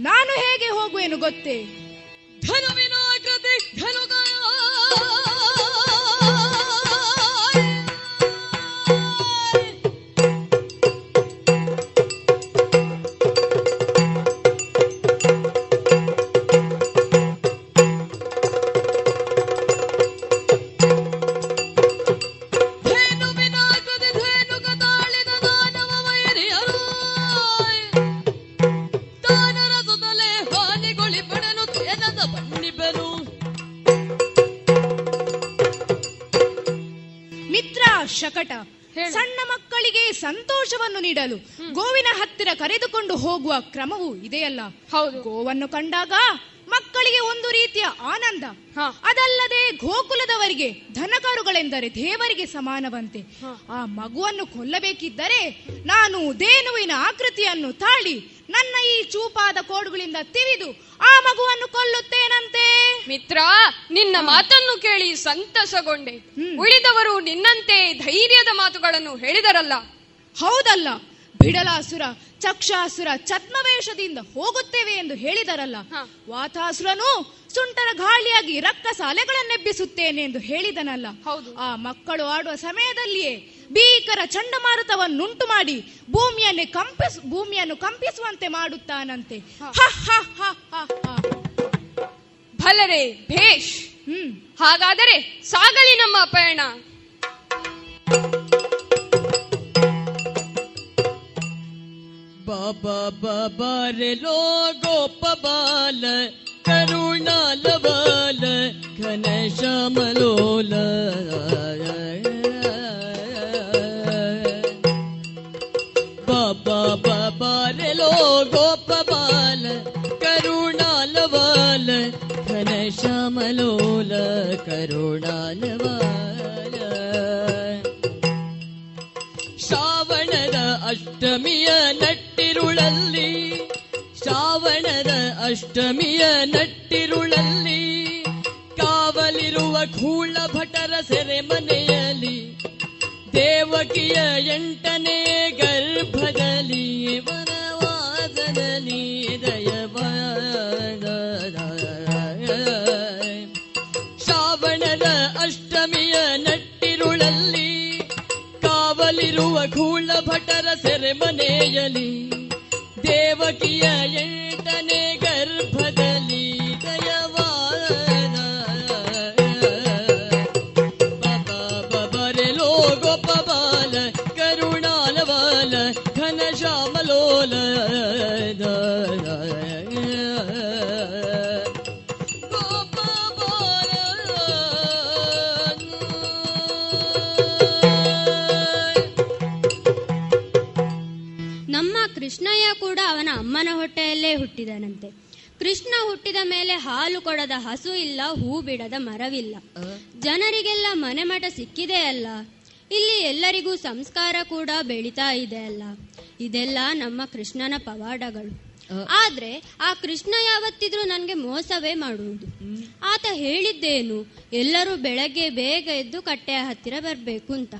ನಾನು ಹೇಗೆ ಹೋಗುವೆನು ಗೊತ್ತೇ? ಧನುವಿನಾಕೃತಿ ಹೌದು. ಗೋವನ್ನು ಕಂಡಾಗ ಮಕ್ಕಳಿಗೆ ಒಂದು ರೀತಿಯ ಆನಂದ. ಅದಲ್ಲದೆ ಗೋಕುಲದವರಿಗೆ ಧನಕಾರುಗಳೆಂದರೆ ದೇವರಿಗೆ ಸಮಾನವಂತೆ. ಆ ಮಗುವನ್ನು ಕೊಲ್ಲಬೇಕಿದ್ದರೆ ನಾನು ದೇನುವಿನ ಆಕೃತಿಯನ್ನು ತಾಳಿ ನನ್ನ ಈ ಚೂಪಾದ ಕೋಡುಗಳಿಂದ ತಿವಿದು ಆ ಮಗುವನ್ನು ಕೊಲ್ಲುತ್ತೇನಂತೆ? ಮಿತ್ರ ನಿನ್ನ ಮಾತನ್ನು ಕೇಳಿ ಸಂತಸಗೊಂಡೆ. ಉಳಿದವರು ನಿನ್ನಂತೆ ಧೈರ್ಯದ ಮಾತುಗಳನ್ನು ಹೇಳಿದರಲ್ಲ. ಹೌದಲ್ಲ. ಬಿಡಲಾಸುರ ಚಕ್ಷಾಸುರ ಛದ್ಮವೇಷದಿಂದ ಹೋಗುತ್ತೇವೆ ಎಂದು ಹೇಳಿದರಲ್ಲ. ವಾತಾಸುರನು ಸುಂಟರ ಗಾಳಿಯಾಗಿ ರಕ್ಕಸ ಅಲೆಗಳನ್ನೆಬ್ಬಿಸುತ್ತೇನೆ ಎಂದು ಹೇಳಿದನಲ್ಲ. ಆ ಮಕ್ಕಳು ಆಡುವ ಸಮಯದಲ್ಲಿಯೇ ಭೀಕರ ಚಂಡಮಾರುತವನ್ನುಂಟು ಮಾಡಿ ಭೂಮಿಯನ್ನೇ ಕಂಪಿಸ್ ಭೂಮಿಯನ್ನು ಕಂಪಿಸುವಂತೆ ಮಾಡುತ್ತಾನಂತೆ. ಹ, ಹ, ಹ, ಹ, ಹ. ಭಲರೆ ಭೇಷ್. ಹಾಗಾದರೆ ಸಾಗಲಿ ನಮ್ಮ ಪಯಣ बाबा बालार लोगोपलण घन श्यामलोल बाबा बाबार घन श्यामलोल लोल ಅಷ್ಟಮಿಯ ನಟ್ಟಿರುಳಲ್ಲಿ ಶ್ರಾವಣದ ಅಷ್ಟಮಿಯ ನಟ್ಟಿರುಳಲ್ಲಿ ಕಾವಲಿರುವ ಕೂಳ ಭಟರ ಸೆರೆಮನೆಯಲ್ಲಿ ದೇವಕಿಯ ಎಂಟನೇ ಗರ್ಭದಲ್ಲಿ ದೇವಕಿಯ ಎಂಟನೇ ಹುಟ್ಟಿದನಂತೆ. ಕೃಷ್ಣ ಹುಟ್ಟಿದ ಮೇಲೆ ಹಾಲು ಕೊಡದ ಹಸು ಇಲ್ಲ ಹೂ ಬಿಡದ ಮರವಿಲ್ಲ. ಜನರಿಗೆಲ್ಲ ಮನೆ ಮಠ ಸಿಕ್ಕಿದೆ ಅಲ್ಲ. ಇಲ್ಲಿ ಎಲ್ಲರಿಗೂ ಸಂಸ್ಕಾರ ಕೂಡ ಬೆಳೀತಾ ಇದೆ ಅಲ್ಲ. ಇದೆಲ್ಲ ನಮ್ಮ ಕೃಷ್ಣನ ಪವಾಡಗಳು. ಆದ್ರೆ ಆ ಕೃಷ್ಣ ಯಾವತ್ತಿದ್ರು ನನ್ಗೆ ಮೋಸವೇ ಮಾಡುವುದು. ಆತ ಹೇಳಿದ್ದೇನು ಎಲ್ಲರೂ ಬೆಳಗ್ಗೆ ಬೇಗ ಎದ್ದು ಕಟ್ಟೆಯ ಹತ್ತಿರ ಬರ್ಬೇಕು ಅಂತ.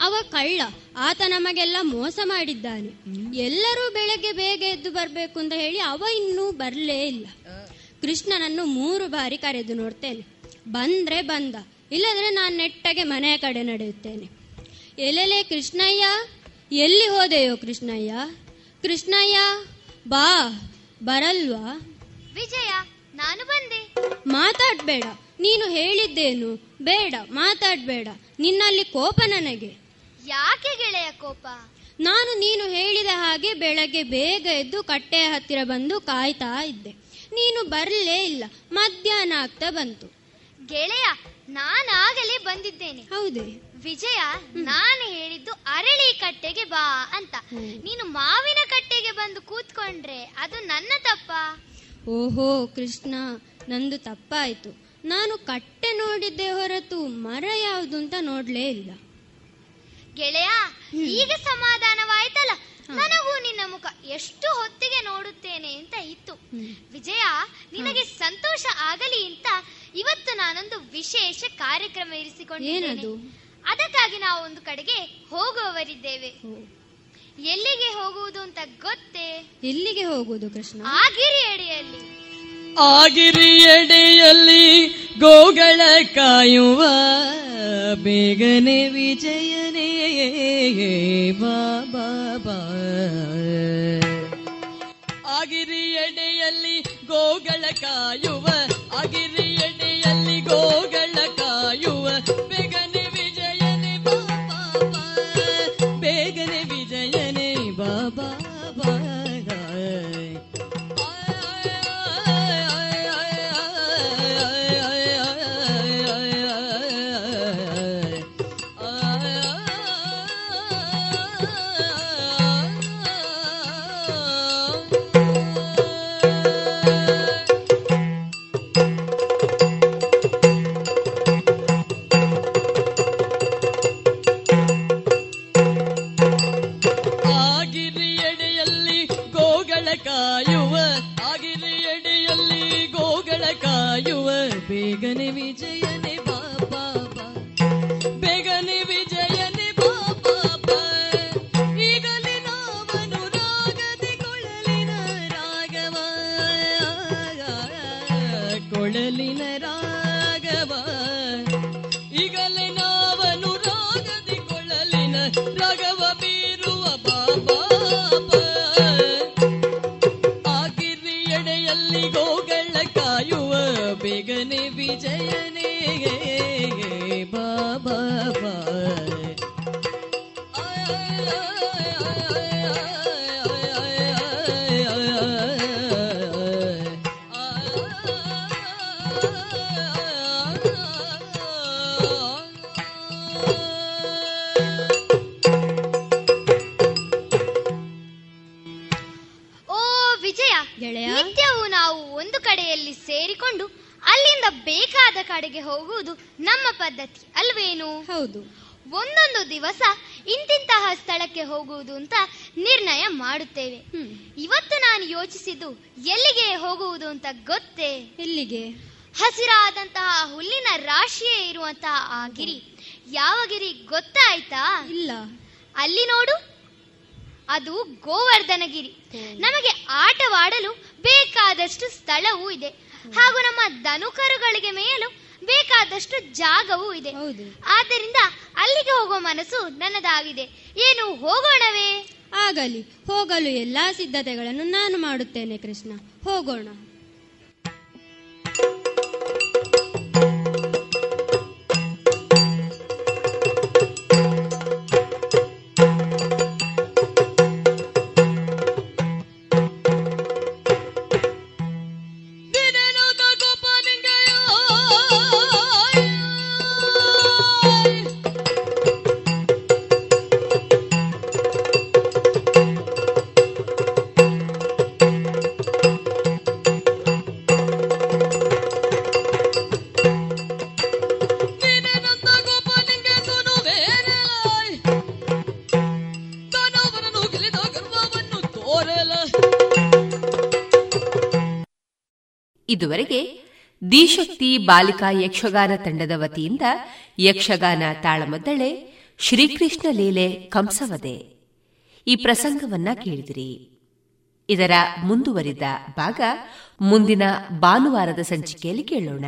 ಅವ ಕಳ್ಳ. ಆತ ನಮಗೆಲ್ಲ ಮೋಸ ಮಾಡಿದ್ದಾನೆ. ಎಲ್ಲರೂ ಬೆಳಗ್ಗೆ ಬೇಗ ಎದ್ದು ಬರಬೇಕು ಅಂತ ಹೇಳಿ ಅವ ಇನ್ನೂ ಬರಲೇ ಇಲ್ಲ. ಕೃಷ್ಣನನ್ನು ಮೂರು ಬಾರಿ ಕರೆದು ನೋಡ್ತೇನೆ. ಬಂದ್ರೆ ಬಂದ. ಇಲ್ಲದ್ರೆ ನಾನು ನೆಟ್ಟಗೆ ಮನೆಯ ಕಡೆ ನಡೆಯುತ್ತೇನೆ. ಎಲ್ಲೆಲೆ ಕೃಷ್ಣಯ್ಯ? ಎಲ್ಲಿ ಹೋದೆಯೋ ಕೃಷ್ಣಯ್ಯ? ಕೃಷ್ಣಯ್ಯ ಬಾ ಬರಲ್ವಾ? ವಿಜಯ ನಾನು ಬಂದೆ. ಮಾತಾಡ್ಬೇಡ. ನೀನು ಹೇಳಿದ್ದೇನು? ಬೇಡ ಮಾತಾಡ್ಬೇಡ. ನಿನ್ನಲ್ಲಿ ಕೋಪ ನನಗೆ. ಯಾಕೆ ಗೆಳೆಯ ಕೋಪ? ನಾನು ನೀನು ಹೇಳಿದ ಹಾಗೆ ಬೆಳಗ್ಗೆ ಬೇಗ ಎದ್ದು ಕಟ್ಟೆಯ ಹತ್ತಿರ ಬಂದು ಕಾಯ್ತಾ ಇದ್ದೆ. ನೀನು ಬರಲೇ ಇಲ್ಲ ಮಧ್ಯಾಹ್ನ ಆಗ್ತಾ ಬಂತು. ಗೆಳೆಯ ನಾನಾಗಲೇ ಬಂದಿದ್ದೇನೆ. ಹೌದೇ? ವಿಜಯ ನಾನು ಹೇಳಿದ್ದು ಅರಳಿ ಕಟ್ಟೆಗೆ ಬಾ ಅಂತ. ನೀನು ಮಾವಿನ ಕಟ್ಟೆಗೆ ಬಂದು ಕೂತ್ಕೊಂಡ್ರೆ ಅದು ನನ್ನ ತಪ್ಪ? ಓಹೋ ಕೃಷ್ಣ ನಂದು ತಪ್ಪಾಯ್ತು. ನಾನು ಕಟ್ಟೆ ನೋಡಿದ್ದೆ ಹೊರತು ಮರ ಯಾವುದು ಅಂತ ನೋಡ್ಲೇ ಇಲ್ಲ. ಗೆಳೆಯ ಈಗ ಸಮಾಧಾನವಾಯ್ತಲ್ಲ? ನನಗೂ ನಿನ್ನ ಮುಖ ಎಷ್ಟು ಹೊತ್ತಿಗೆ ನೋಡುತ್ತೇನೆ ಅಂತ ಇತ್ತು. ವಿಜಯ ನಿನಗೆ ಸಂತೋಷ ಆಗಲಿ ಅಂತ ಇವತ್ತು ನಾನೊಂದು ವಿಶೇಷ ಕಾರ್ಯಕ್ರಮ ಇರಿಸಿಕೊಂಡಿದ್ದೇನೆ. ಅದಕ್ಕಾಗಿ ನಾವು ಒಂದು ಕಡೆಗೆ ಹೋಗುವವರಿದ್ದೇವೆ. ಎಲ್ಲಿಗೆ ಹೋಗುವುದು ಅಂತ ಗೊತ್ತೇ? ಎಲ್ಲಿಗೆ ಹೋಗುವುದು ಕೃಷ್ಣ? ಆ ಆಗಿರಿಯಡೆಯಲ್ಲಿ ಗೋಗಳ ಕಾಯುವ ಬೇಗನೆ ವಿಜಯನೇ. ಬಾಬಾ ಆಗಿರಿಯಡೆಯಲ್ಲಿ ಗೋಗಳ ಕಾಯುವ ಆಗಿರಿಯಡೆಯಲ್ಲಿ ಕಾಡೆಗೆ ಹೋಗುವುದು ನಮ್ಮ ಪದ್ಧತಿ ಅಲ್ವೇನು? ಹೌದು. ಒಂದೊಂದು ದಿವಸ ಇಂತಿಂತಹ ಸ್ಥಳಕ್ಕೆ ಹೋಗುವುದು ಅಂತ ನಿರ್ಣಯ ಮಾಡುತ್ತೇವೆ. ಇವತ್ತು ನಾನು ಯೋಚಿಸಿದ್ದು ಎಲ್ಲಿಗೆ ಹೋಗುವುದು ಅಂತ ಗೊತ್ತೇ? ಎಲ್ಲಿಗೆ? ಹಸಿರಾದಂತಹ ಹುಲ್ಲಿನ ರಾಶಿಯೇ ಇರುವಂತಹ ಆ ಗಿರಿ. ಯಾವ ಗಿರಿ ಗೊತ್ತಾಯ್ತಾ? ಇಲ್ಲ. ಅಲ್ಲಿ ನೋಡು. ಅದು ಗೋವರ್ಧನಗಿರಿ ನಮಗೆ ಆಟವಾಡಲು ಬೇಕಾದಷ್ಟು ಸ್ಥಳವೂ ಇದೆ. ಹಾಗೂ ನಮ್ಮ ದನುಕರುಗಳಿಗೆ ಮೇಯಲು ಬೇಕಾದಷ್ಟು ಜಾಗವೂ ಇದೆ. ಆದ್ದರಿಂದ ಅಲ್ಲಿಗೆ ಹೋಗುವ ಮನಸ್ಸು ನನ್ನದಾಗಿದೆ. ಏನು ಹೋಗೋಣವೇ? ಆಗಲಿ. ಹೋಗಲು ಎಲ್ಲಾ ಸಿದ್ಧತೆಗಳನ್ನು ನಾನು ಮಾಡುತ್ತೇನೆ ಕೃಷ್ಣ. ಹೋಗೋಣ. ಇದುವರೆಗೆ ದಿಶಕ್ತಿ ಬಾಲಿಕಾ ಯಕ್ಷಗಾನ ತಂಡದ ವತಿಯಿಂದ ಯಕ್ಷಗಾನ ತಾಳಮದ್ದಳೆ ಶ್ರೀಕೃಷ್ಣ ಲೀಲೆ ಕಂಸವದೆ. ಈ ಪ್ರಸಂಗವನ್ನ ಕೇಳಿದಿರಿ. ಇದರ ಮುಂದುವರಿದ ಭಾಗ ಮುಂದಿನ ಭಾನುವಾರದ ಸಂಚಿಕೆಯಲ್ಲಿ ಕೇಳೋಣ.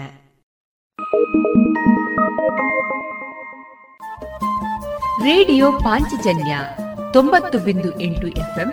ರೇಡಿಯೋ ಪಾಂಚಜನ್ಯ ತೊಂಬತ್ತು ಬಿಂದು ಎಂಟು ಎಫ್ಎಂ